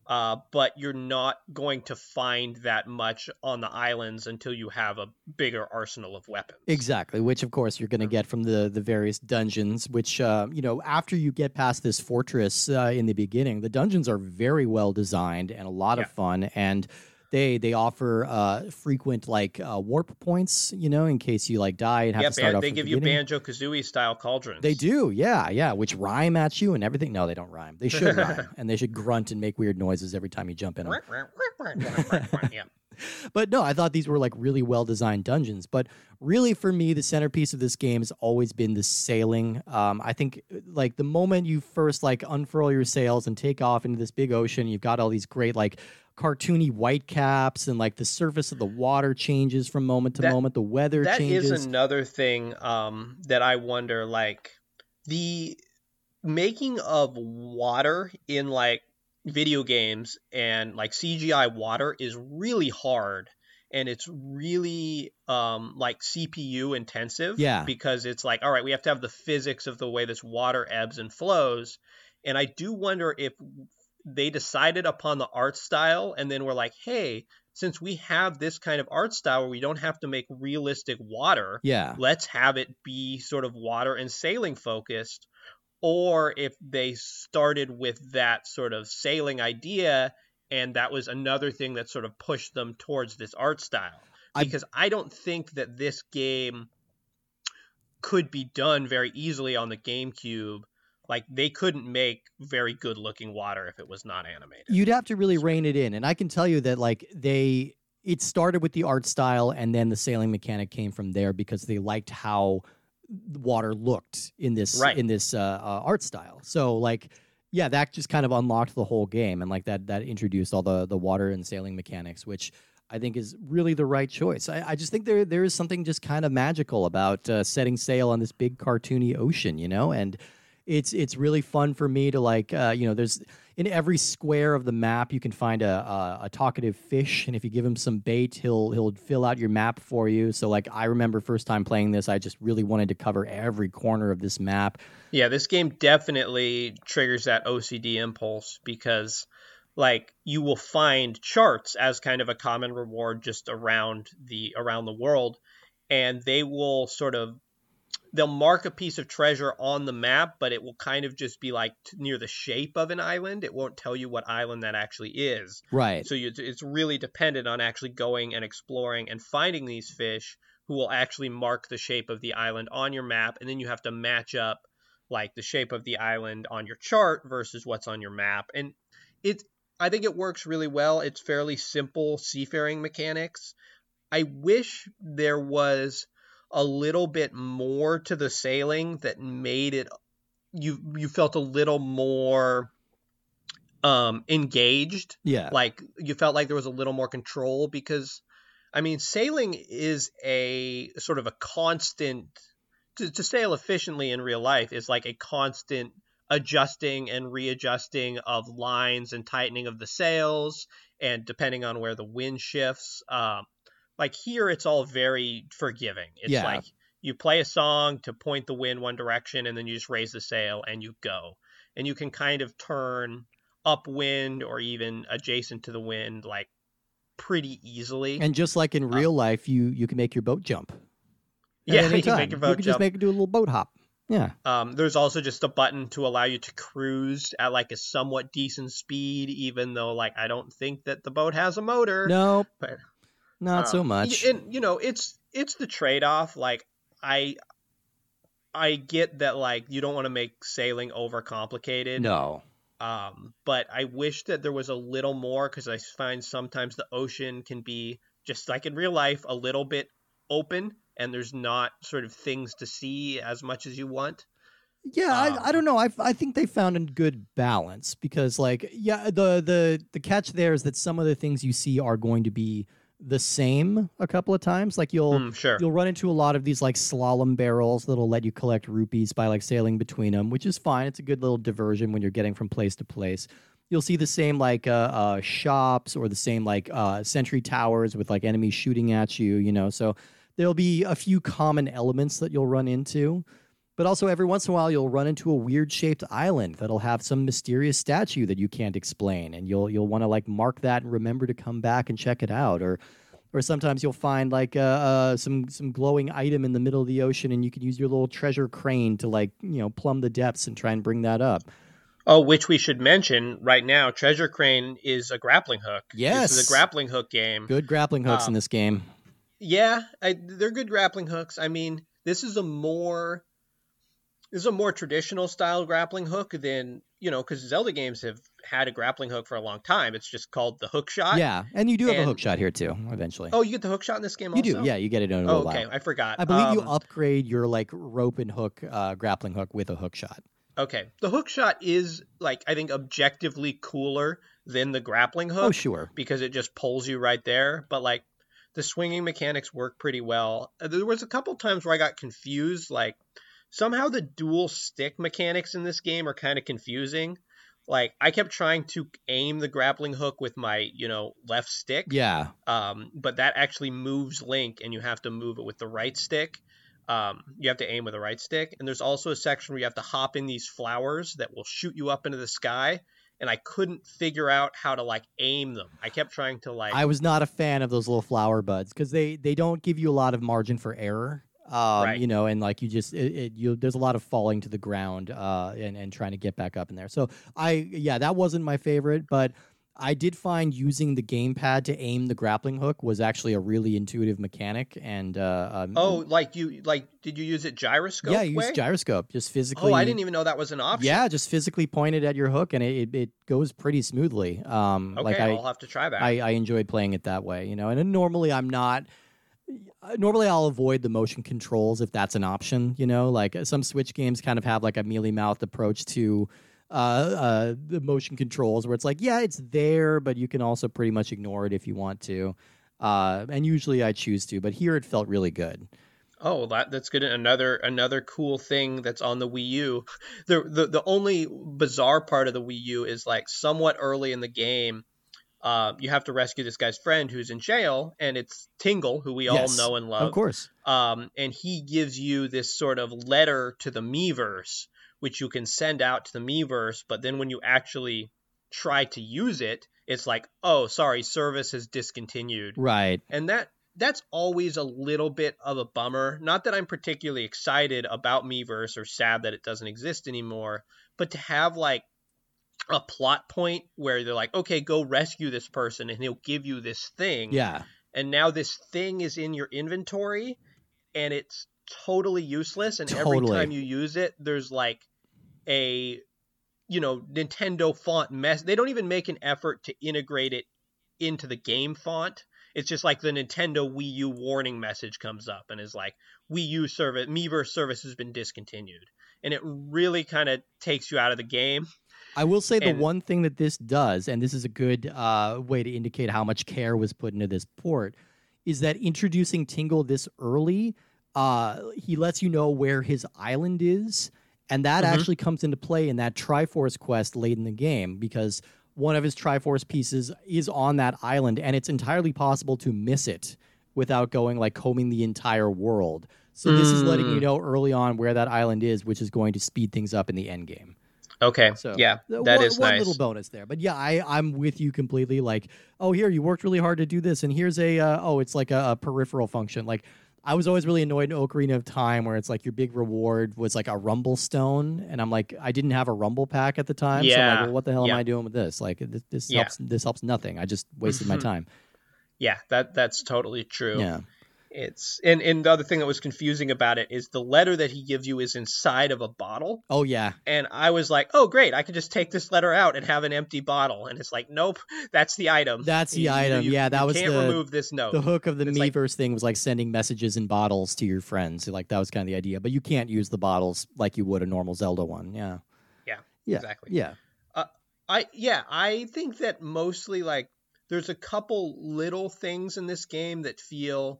uh, but you're not going to find that much on the islands until you have a bigger arsenal of weapons. Exactly, which of course you're going to get from the the various dungeons. Which uh, you know, after you get past this fortress uh, in the beginning, the dungeons are very well designed and a lot yeah. of fun. And they they offer uh, frequent like uh, warp points, you know, in case you like die and have yeah, to start ban-. They give the you. Banjo Kazooie style cauldrons. They do, yeah, yeah, which rhyme at you and everything. No, they don't rhyme. They should rhyme, <laughs> and they should grunt and make weird noises every time you jump in them. yeah. <laughs> But no, I thought these were like really well designed dungeons. But really, for me, the centerpiece of this game has always been the sailing. Um, I think like the moment you first like unfurl your sails and take off into this big ocean, you've got all these great like cartoony white caps and like the surface of the water changes from moment to that, moment the weather that changes. that is another thing um, that i wonder like the making of water in like video games and like cgi water is really hard and it's really um, like cpu intensive yeah. because it's like all right we have to have the physics of the way this water ebbs and flows. And i do wonder if they decided upon the art style and then we're like, hey, since we have this kind of art style where we don't have to make realistic water, yeah, let's have it be sort of water and sailing focused. Or if they started with that sort of sailing idea and that was another thing that sort of pushed them towards this art style. Because I, I don't think that this game could be done very easily on the GameCube like they couldn't make very good looking water if it was not animated. You'd have to really rein it in. And I can tell you that like they it started with the art style and then the sailing mechanic came from there because they liked how water looked in this right. in this uh, uh, art style. So like yeah, that just kind of unlocked the whole game and like that that introduced all the the water and sailing mechanics which I think is really the right choice. I, I just think there there is something just kind of magical about uh, setting sail on this big cartoony ocean, you know, and it's it's really fun for me to like uh, you know there's in every square of the map you can find a, a, a talkative fish and if you give him some bait he'll he'll fill out your map for you. So like i remember first time playing this i just really wanted to cover every corner of this map. Yeah this game definitely triggers that ocd impulse because like you will find charts as kind of a common reward just around the around the world and they will sort of they'll mark a piece of treasure on the map, but it will kind of just be like t- near the shape of an island. It won't tell you what island that actually is. Right. So you, it's really dependent on actually going and exploring and finding these fish who will actually mark the shape of the island on your map, and then you have to match up like the shape of the island on your chart versus what's on your map. And it, I think it works really well. It's fairly simple seafaring mechanics. I wish there was a little bit more to the sailing that made it you you felt a little more um engaged? Yeah. Like you felt like there was a little more control? Because i mean sailing is a sort of a constant to, to sail efficiently in real life is like a constant adjusting and readjusting of lines and tightening of the sails and depending on where the wind shifts um, like here it's all very forgiving. It's yeah. like you play a song to point the wind one direction and then you just raise the sail and you go. And you can kind of turn upwind or even adjacent to the wind like pretty easily. And just like in uh real uh, life, you you can make your boat jump. Yeah, <laughs> you can make your boat you can jump. just make it do a little boat hop. Yeah. Um, there's also just a button to allow you to cruise at like a somewhat decent speed, even though like I don't think that the boat has a motor. No, But, not so um, much. And you know, it's it's the trade off. Like I I get that like you don't want to make sailing overcomplicated. no. Um, but I wish that there was a little more because I find sometimes the ocean can be just like in real life a little bit open and there's not sort of things to see as much as you want. Yeah, Um, I, I don't know. I, I think they found a good balance because, like, yeah, the the the catch there is that some of the things you see are going to be the same a couple of times. Like you'll Mm, sure. you'll run into a lot of these like slalom barrels that'll let you collect rupees by like sailing between them, which is fine. It's a good little diversion when you're getting from place to place. You'll see the same like uh, uh, shops or the same like uh, sentry towers with like enemies shooting at you. You know, so there'll be a few common elements that you'll run into. But also, every once in a while, you'll run into a weird shaped island that'll have some mysterious statue that you can't explain, and you'll you'll want to like mark that and remember to come back and check it out. Or, or sometimes you'll find like uh, uh, some some glowing item in the middle of the ocean, and you can use your little treasure crane to like you know plumb the depths and try and bring that up. Oh, which we should mention right now, Treasure Crane is a grappling hook. Yes, This is a grappling hook game. Good grappling hooks in Um, this game. Yeah, I, they're good grappling hooks. I mean, this is a more this is a more traditional style grappling hook than you know because Zelda games have had a grappling hook for a long time. It's just called the hook shot. Yeah, and you do have a hook shot here too. Eventually, Oh, you get the hook shot in this game. you also? do. Yeah, you get it in a Oh, okay. I forgot. I believe you Um, upgrade your like rope and hook uh, grappling hook with a hook shot. Okay, the hook shot is like I think objectively cooler than the grappling hook. Oh, sure. because it just pulls you right there. But like the swinging mechanics work pretty well. There was a couple times where I got confused. Like somehow the dual stick mechanics in this game are kind of confusing. Like I kept trying to aim the grappling hook with my you know left stick. Yeah. Um, but that actually moves Link, and you have to move it with the right stick. Um, you have to aim with the right stick, and there's also a section where you have to hop in these flowers that will shoot you up into the sky. And I couldn't figure out how to like aim them. I kept trying to like. I was not a fan of those little flower buds because they they don't give you a lot of margin for error. Um, Right. You know, and like you just it, it, you there's a lot of falling to the ground uh, and and trying to get back up in there. So I yeah that wasn't my favorite, but I did find using the gamepad to aim the grappling hook was actually a really intuitive mechanic. And uh, um, Oh, like you like? Did you use it gyroscope? yeah, you use gyroscope just physically. Oh, I didn't even know that was an option. Yeah, just physically point it at your hook, and it, it, goes pretty smoothly. Um, Okay, like I, I'll have to try that. I, I enjoyed playing it that way, you know. And normally I'm not. Normally I'll avoid the motion controls if that's an option, you know. Like uh, some Switch games kind of have like a mealy mouthed approach to uh, uh, the motion controls, where it's like, yeah, it's there, but you can also pretty much ignore it if you want to. Uh, and usually I choose to, but here it felt really good. Oh, that that's good. Another another cool thing that's on the Wii U. The the the only bizarre part of the Wii U is like somewhat early in the game. Uh, you have to rescue this guy's friend who's in jail, and it's Tingle, who we Yes, all know and love. Of course. um, and he gives you this sort of letter to the Miiverse, which you can send out to the Miiverse. But then when you actually try to use it, it's like, oh, sorry, service has discontinued, Right. and that that's always a little bit of a bummer. Not that I'm particularly excited about Miiverse or sad that it doesn't exist anymore, but to have like a plot point where they're like, okay, go rescue this person, and he'll give you this thing. Yeah. and now this thing is in your inventory and it's totally useless. And every time you use it there's like a you know Nintendo font mess. They don't even make an effort to integrate it into the game font. It's just like the Nintendo Wii U warning message comes up and is like Wii U service Miiverse service has been discontinued. And it really kind of takes you out of the game I will say the one thing that this does, and this is a good uh, way to indicate how much care was put into this port, is that introducing Tingle this early, uh, he lets you know where his island is, and that Mhm. actually comes into play in that Triforce quest late in the game because one of his Triforce pieces is on that island, and it's entirely possible to miss it without going like combing the entire world. So this is letting you Mm. know early on where that island is, which is going to speed things up in the end game. Okay So yeah th- that one, is one nice little bonus there. But yeah, I I'm with you completely. Like, oh, here you worked really hard to do this, and here's a uh, oh, it's like a, a peripheral function. Like, I was always really annoyed in Ocarina of Time where it's like your big reward was like a rumble stone, and I'm like, I didn't have a rumble pack at the time. So I'm Yeah. like, well, what the hell Yeah. am I doing with this? Like, this, this Yeah. helps. This helps nothing. I just wasted my Mhm. time. Yeah, that that's totally true. Yeah. It's and and the other thing that was confusing about it is the letter that he gives you is inside of a bottle, Oh yeah. and I was like, oh great, I can just take this letter out and have an empty bottle, and it's like, nope, that's the item. That's the You- item. you- Yeah, that was can't the- remove this note. The hook of the It's like- thing was like sending messages in bottles to your friends. Like that was kind of the idea. But you can't use the bottles like you would a normal Zelda one. Yeah. Yeah, Yeah. exactly. Yeah. Uh, I yeah, I think that mostly like there's a couple little things in this game that feel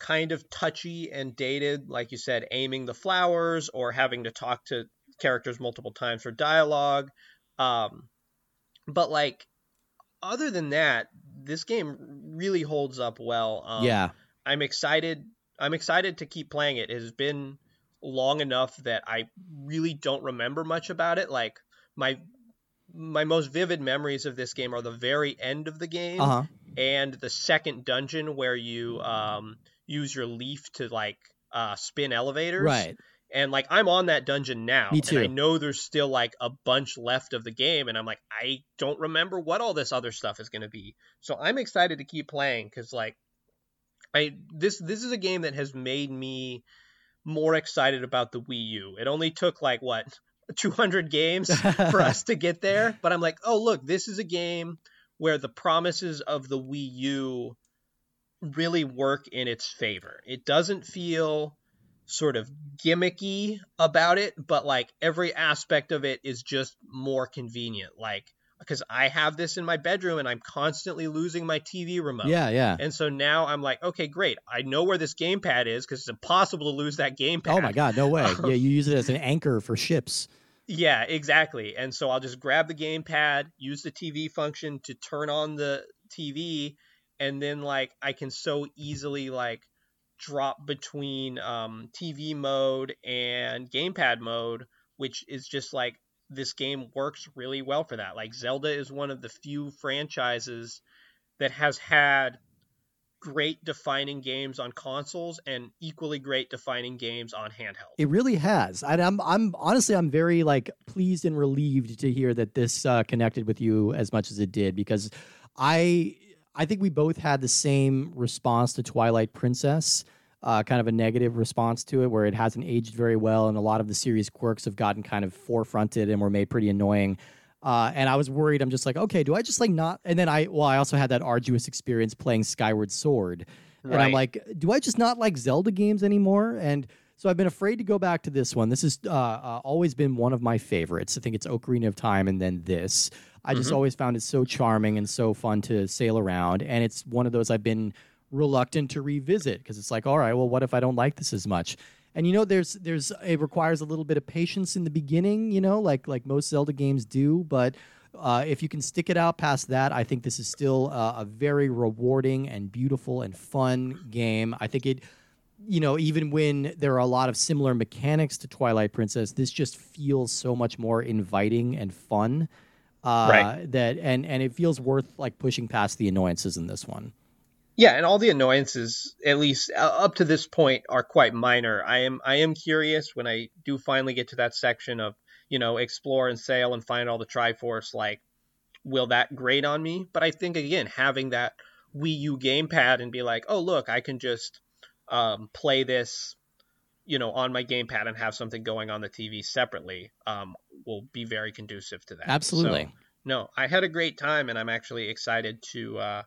kind of touchy and dated, like you said, aiming the flowers or having to talk to characters multiple times for dialogue. Um, but like other than that, this game really holds up well. Um, yeah. I'm excited. I'm excited to keep playing it. It has been long enough that I really don't remember much about it. Like my my most vivid memories of this game are the very end of the game Uh huh. and the second dungeon where you um, use your leaf to like uh, spin elevators. Right. And like I'm on that dungeon now. Me And I know there's still like a bunch left of the game, and I'm like, I don't remember what all this other stuff is gonna be. So I'm excited to keep playing because like I this this is a game that has made me more excited about the Wii U. It only took like what <laughs> 200 games for <laughs> us to get there, but I'm like, oh look, this is a game where the promises of the Wii U really work in its favor. It doesn't feel sort of gimmicky about it, but like every aspect of it is just more convenient. Like because I have this in my bedroom and I'm constantly losing my TV remote. Yeah. Yeah. And so now I'm like, okay, great. I know where this gamepad is because it's impossible to lose that gamepad. Oh my God. No way. <laughs> Yeah. You use it as an anchor for ships. Yeah, exactly. And so I'll just grab the gamepad, use the TV function to turn on the TV, and then like I can so easily like drop between um, TV mode and gamepad mode, which is just like this game works really well for that. Like Zelda is one of the few franchises that has had great defining games on consoles and equally great defining games on handheld. It really has. And I'm, I'm honestly, I'm very like pleased and relieved to hear that this uh, connected with you as much as it did because I, I think we both had the same response to Twilight Princess. Uh, kind of a negative response to it, where it hasn't aged very well, and a lot of the series quirks have gotten kind of forefronted and were made pretty annoying. Uh, and I was worried. I'm just like, okay, do I just like not? And then I, well, I also had that arduous experience playing Skyward Sword, and I'm like, do I just not like Zelda games anymore? And so I've been afraid to go back to this one. This has uh, uh, always been one of my favorites. I think it's Ocarina of Time, and then this. I just Mhm. always found it so charming and so fun to sail around, and it's one of those I've been reluctant to revisit because it's like, all right, well, what if I don't like this as much? And you know, there's there's it requires a little bit of patience in the beginning, you know, like like most Zelda games do, but. Uh, if you can stick it out past that, I think this is still uh, a very rewarding and beautiful and fun game. I think it, you know, even when there are a lot of similar mechanics to Twilight Princess, this just feels so much more inviting and fun. Uh, Right. That and and it feels worth like pushing past the annoyances in this one. Yeah, and all the annoyances, at least uh, up to this point, are quite minor. I am I am curious when I do finally get to that section of you know explore and sail and find all the Triforce. Like, will that grate on me? But I think again, having that Wii U gamepad and be like, oh look, I can just um, play this, you know, on my gamepad and have something going on the TV separately, um, will be very conducive to that. Absolutely. So, no, I had a great time, and I'm actually excited to. Uh,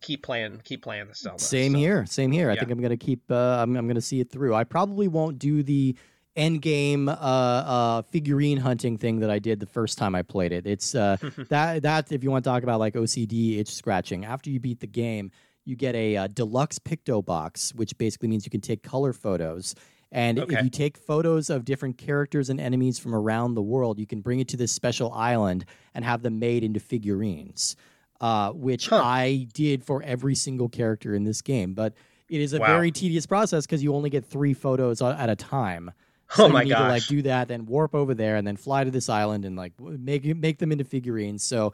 keep playing keep playing the Zelda. Same So, here. Same here. I think I'm gonna keep. Uh, I'm I'm gonna see it through. I probably won't do the end game uh, uh, figurine hunting thing that I did the first time I played it. It's uh, <laughs> that that if you want to talk about like OCD itch scratching. After you beat the game, you get a uh, deluxe picto box, which basically means you can take color photos. And if you take photos of different characters and enemies from around the world, you can bring it to this special island and have them made into figurines, uh, which Huh. I did for every single character in this game. But it is a Wow. very tedious process because you only get three photos at a time. Oh you my need to like do that, then warp over there, and then fly to this island and like make make them into figurines. So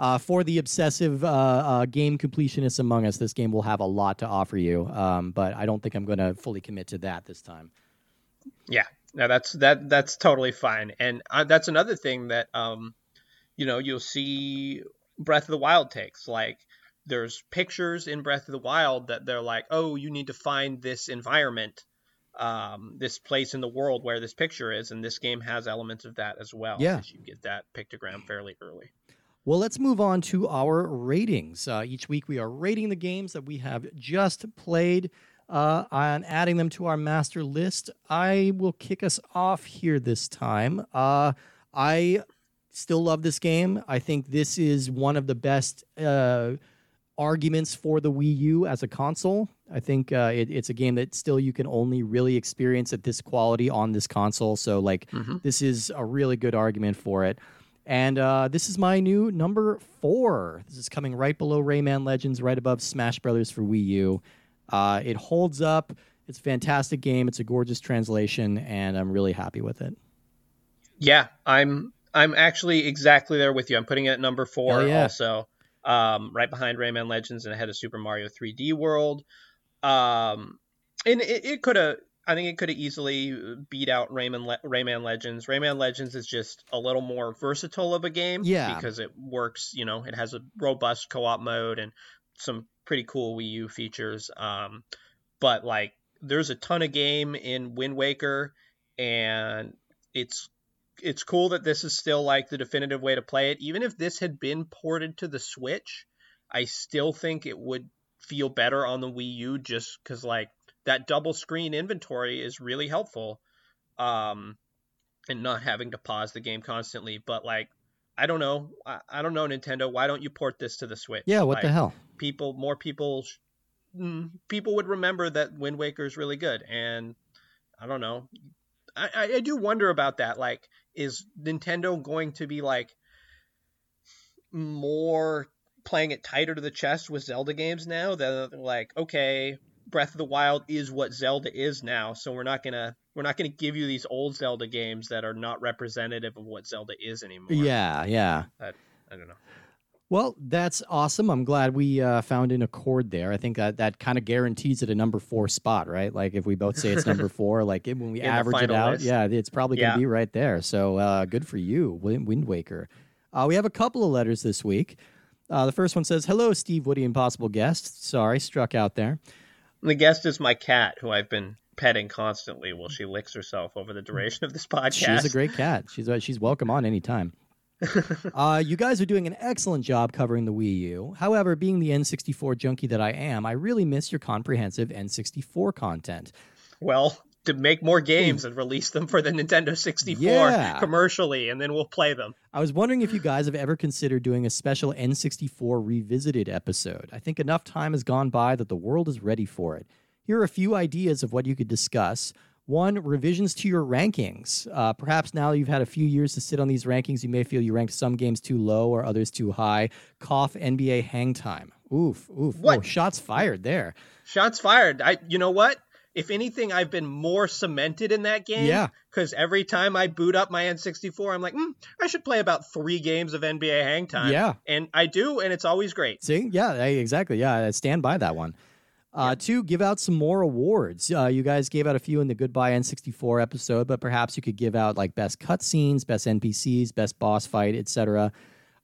uh, for the obsessive uh, uh, game completionists among us, this game will have a lot to offer you. Um, but I don't think I'm going to fully commit to that this time. Yeah, no, that's that that's totally fine, and uh, that's another thing that um, you know, you'll see Breath of the Wild takes like there's pictures in Breath of the Wild that they're like, oh, you need to find this environment, um, this place in the world where this picture is, and this game has elements of that as well. Yeah, you get that pictogram fairly early. Well, let's move on to our ratings. Uh, each week we are rating the games that we have just played uh, and adding them to our master list. I will kick us off here this time. Uh, I still love this game. I think this is one of the best uh, arguments for the Wii U as a console. I think uh, it, it's a game that still you can only really experience at this quality on this console. So, like, mm-hmm. this is a really good argument for it. And uh, this is my new number four. This is coming right below Rayman Legends, right above Smash Brothers for Wii U. Uh, it holds up. It's a fantastic game. It's a gorgeous translation, and I'm really happy with it. Yeah, I'm I'm actually exactly there with you. I'm putting it at number four yeah. also um, right behind Rayman Legends and ahead of Super Mario 3D World. Um, and it, it could have, I think it could have easily beat out Rayman Le- Rayman Legends. Rayman Legends is just a little more versatile of a game, yeah, because it works. You know, it has a robust co-op mode and some pretty cool Wii U features. Um, but like, there's a ton of game in Wind Waker, and it's it's cool that this is still like the definitive way to play it. Even if this had been ported to the Switch, I still think it would feel better on the Wii U just because like that double screen inventory is really helpful. Um, and not having to pause the game constantly. But like, I don't know, I, I don't know Nintendo. Why don't you port this to the Switch? Yeah, what like, the hell? People, more people, mm, people would remember that Wind Waker is really good, and I don't know. I, I do wonder about that. Like, is Nintendo going to be like more playing it tighter to the chest with Zelda games now? That like, okay, Breath of the Wild is what Zelda is now, so we're not gonna we're not gonna give you these old Zelda games that are not representative of what Zelda is anymore. Yeah, yeah. I, I don't know. Well, that's awesome. I'm glad we uh, found an accord there. I think that that kind of guarantees it a number four spot, right? Like if we both say it's number <laughs> four, like when we average it out, list. yeah, it's probably going to yeah. be right there. So uh, good for you, Wind Waker. Uh, we have a couple of letters this week. Uh, the first one says, "Hello, Steve Woody, impossible guest. Sorry, struck out there." The guest is my cat, who I've been petting constantly while she licks herself over the duration of this podcast. She's a great cat. She's uh, she's welcome on anytime. <laughs> uh, you guys are doing an excellent job covering the Wii U. However, being the N64 junkie that I am, I really miss your comprehensive N64 content. Well, to make more games and release them for the Nintendo 64 yeah. commercially, and then we'll play them. I was wondering if you guys have ever considered doing a special N64 revisited episode. I think enough time has gone by that the world is ready for it. Here are a few ideas of what you could discuss. One, revisions to your rankings. Uh, perhaps now you've had a few years to sit on these rankings, you may feel you ranked some games too low or others too high. Cough NBA hang time. Oof, oof. What? Oh, shots fired there. Shots fired. I. You know what? If anything, I've been more cemented in that game. Yeah. Because every time I boot up my N64, I'm like, mm, I should play about three games of NBA hang time. Yeah. And I do, and it's always great. See? Yeah, exactly. Yeah, I stand by that one. Uh, Two, give out some more awards. Uh, you guys gave out a few in the Goodbye N64 episode, but perhaps you could give out like best cutscenes, best NPCs, best boss fight, etc.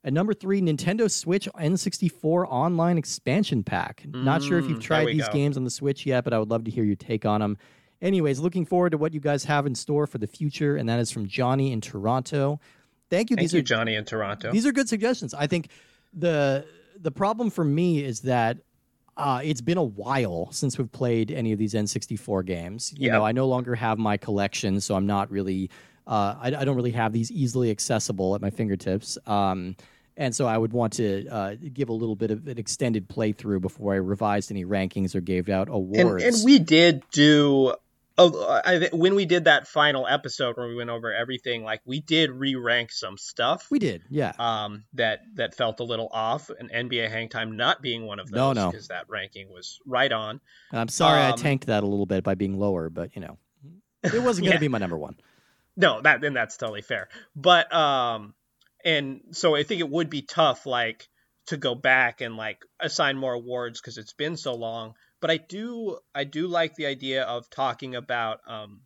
And number three, Nintendo Switch N64 Online Expansion Pack. Mm, Not sure if you've mm, tried these go. games on the Switch yet, but I would love to hear your take on them. Anyways, looking forward to what you guys have in store for the future, and that is from Johnny in Toronto. Thank you. Thank these you, are, Johnny in Toronto. These are good suggestions. I think the the problem for me is that uh, it's been a while since we've played any of these N64 games. You yep. know, I no longer have my collection, so I'm not really, uh, I, I, don't really have these easily accessible at my fingertips. Um, and so I would want to uh, give a little bit of an extended playthrough before I revised any rankings or gave out awards. And, and we did do Oh, I th- when we did that final episode where we went over everything, like we did re-rank some stuff. We did, yeah. Um, that that felt a little off, and NBA Hang Time not being one of those. No, no, because that ranking was right on. And I'm sorry um, I tanked that a little bit by being lower, but you know, it wasn't <laughs> going to yeah. be my number one. No, that then that's totally fair. But um, and so I think it would be tough, like to go back and like assign more awards because it's been so long. But I do I do like the idea of talking about um,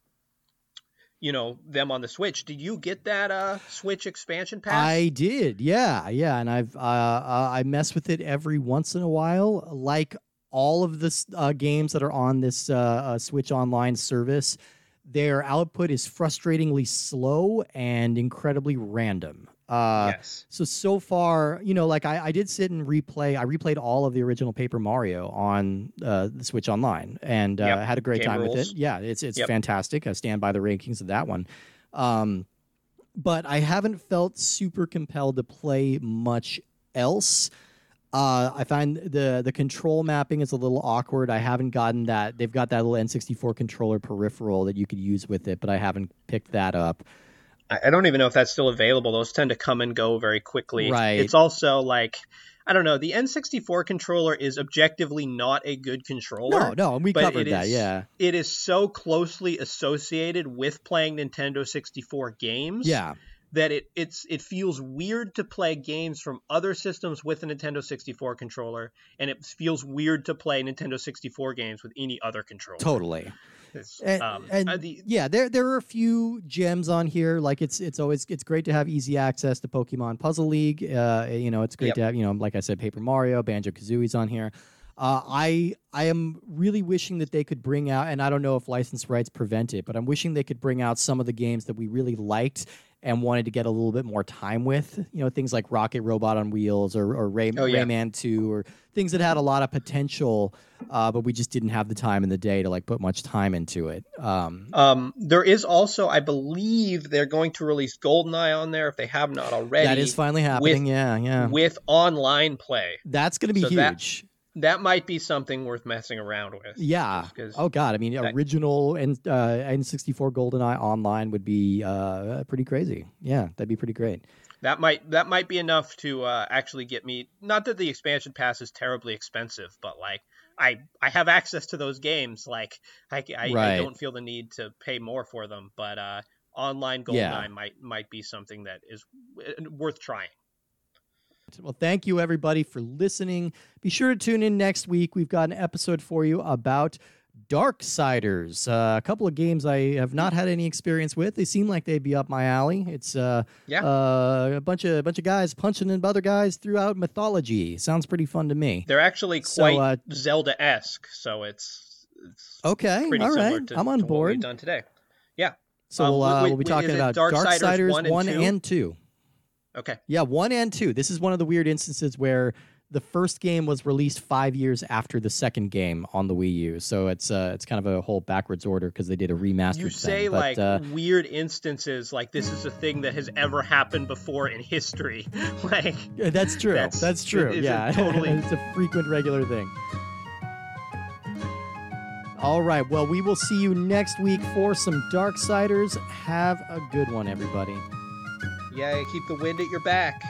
you know them on the Switch. Did you get that uh Switch expansion pass? I did, yeah, yeah, and I've uh, uh, I mess with it every once in a while, like all of the uh, games that are on this uh, uh, Switch Online service. Their output is frustratingly slow and incredibly random. Uh, yes. So so far, you know, like I, I did sit and replay. I replayed all of the original Paper Mario on uh, the Switch Online, and uh, Yep. had a great Game time with it. Yeah, it's it's Yep. fantastic. I stand by the rankings of that one. Um, but I haven't felt super compelled to play much else. Uh, I find the the control mapping is a little awkward. I haven't gotten that. They've got that little N64 controller peripheral that you could use with it, but I haven't picked that up. I don't even know if that's still available. Those tend to come and go very quickly. Right. It's also like I don't know. The N64 controller is objectively not a good controller. No, no, and we covered that. is- Yeah, It is so closely associated with playing Nintendo 64 games. yeah. that it it's it feels weird to play games from other systems with a Nintendo 64 controller, and it feels weird to play Nintendo 64 games with any other controller. Totally. And, um, and uh, the, yeah, there there are a few gems on here. Like it's it's always it's great to have easy access to Pokemon Puzzle League. Uh, you know, it's great Yep. to have you know, like I said, Paper Mario, Banjo Kazooie's on here. Uh, I I am really wishing that they could bring out, and I don't know if license rights prevent it, but I'm wishing they could bring out some of the games that we really liked and wanted to get a little bit more time with. You know, things like Rocket Robot on Wheels or, or Ray, Oh, yeah. Rayman 2 or things that had a lot of potential, uh, but we just didn't have the time in the day to like put much time into it. Um, um, there is also, I believe, they're going to release GoldenEye on there if they have not already. that is finally happening. yeah, yeah. with online play. That's going to be So huge. That might be something worth messing around with. yeah. Oh God. I mean, that- original N uh, N64 GoldenEye online would be uh, pretty crazy. Yeah, that'd be pretty great. That might that might be enough to uh, actually get me. Not that the expansion pass is terribly expensive, but like I I have access to those games. Like I I, I don't feel the need to pay more for them. But uh, online GoldenEye Yeah. might might be something that is worth trying. Well, thank you everybody for listening. Be sure to tune in next week. We've got an episode for you about Darksiders, uh, a couple of games I have not had any experience with. They seem like they'd be up my alley. It's uh, Yeah. uh, a bunch of a bunch of guys punching in other guys throughout mythology. Sounds pretty fun to me. They're actually So, quite uh, Zelda esque, so it's it's Okay, pretty all right, to, I'm on board. we've done today. Yeah. So Um, we'll, uh, wait, we'll be talking about Darksiders Darksiders 1 and one 2? and two. Okay. Yeah, one and two. This is one of the weird instances where the first game was released five years after the second game on the Wii U. So it's uh, it's kind of a whole backwards order because they did a remaster. You thing. say but, like uh, weird instances, like this is a thing that has ever happened before in history. <laughs> like yeah, that's true. That's, that's- true. it Yeah, <laughs> totally- it's a frequent, regular thing. All right. Well, we will see you next week for some Darksiders. Have a good one, everybody. Yeah, keep the wind at your back.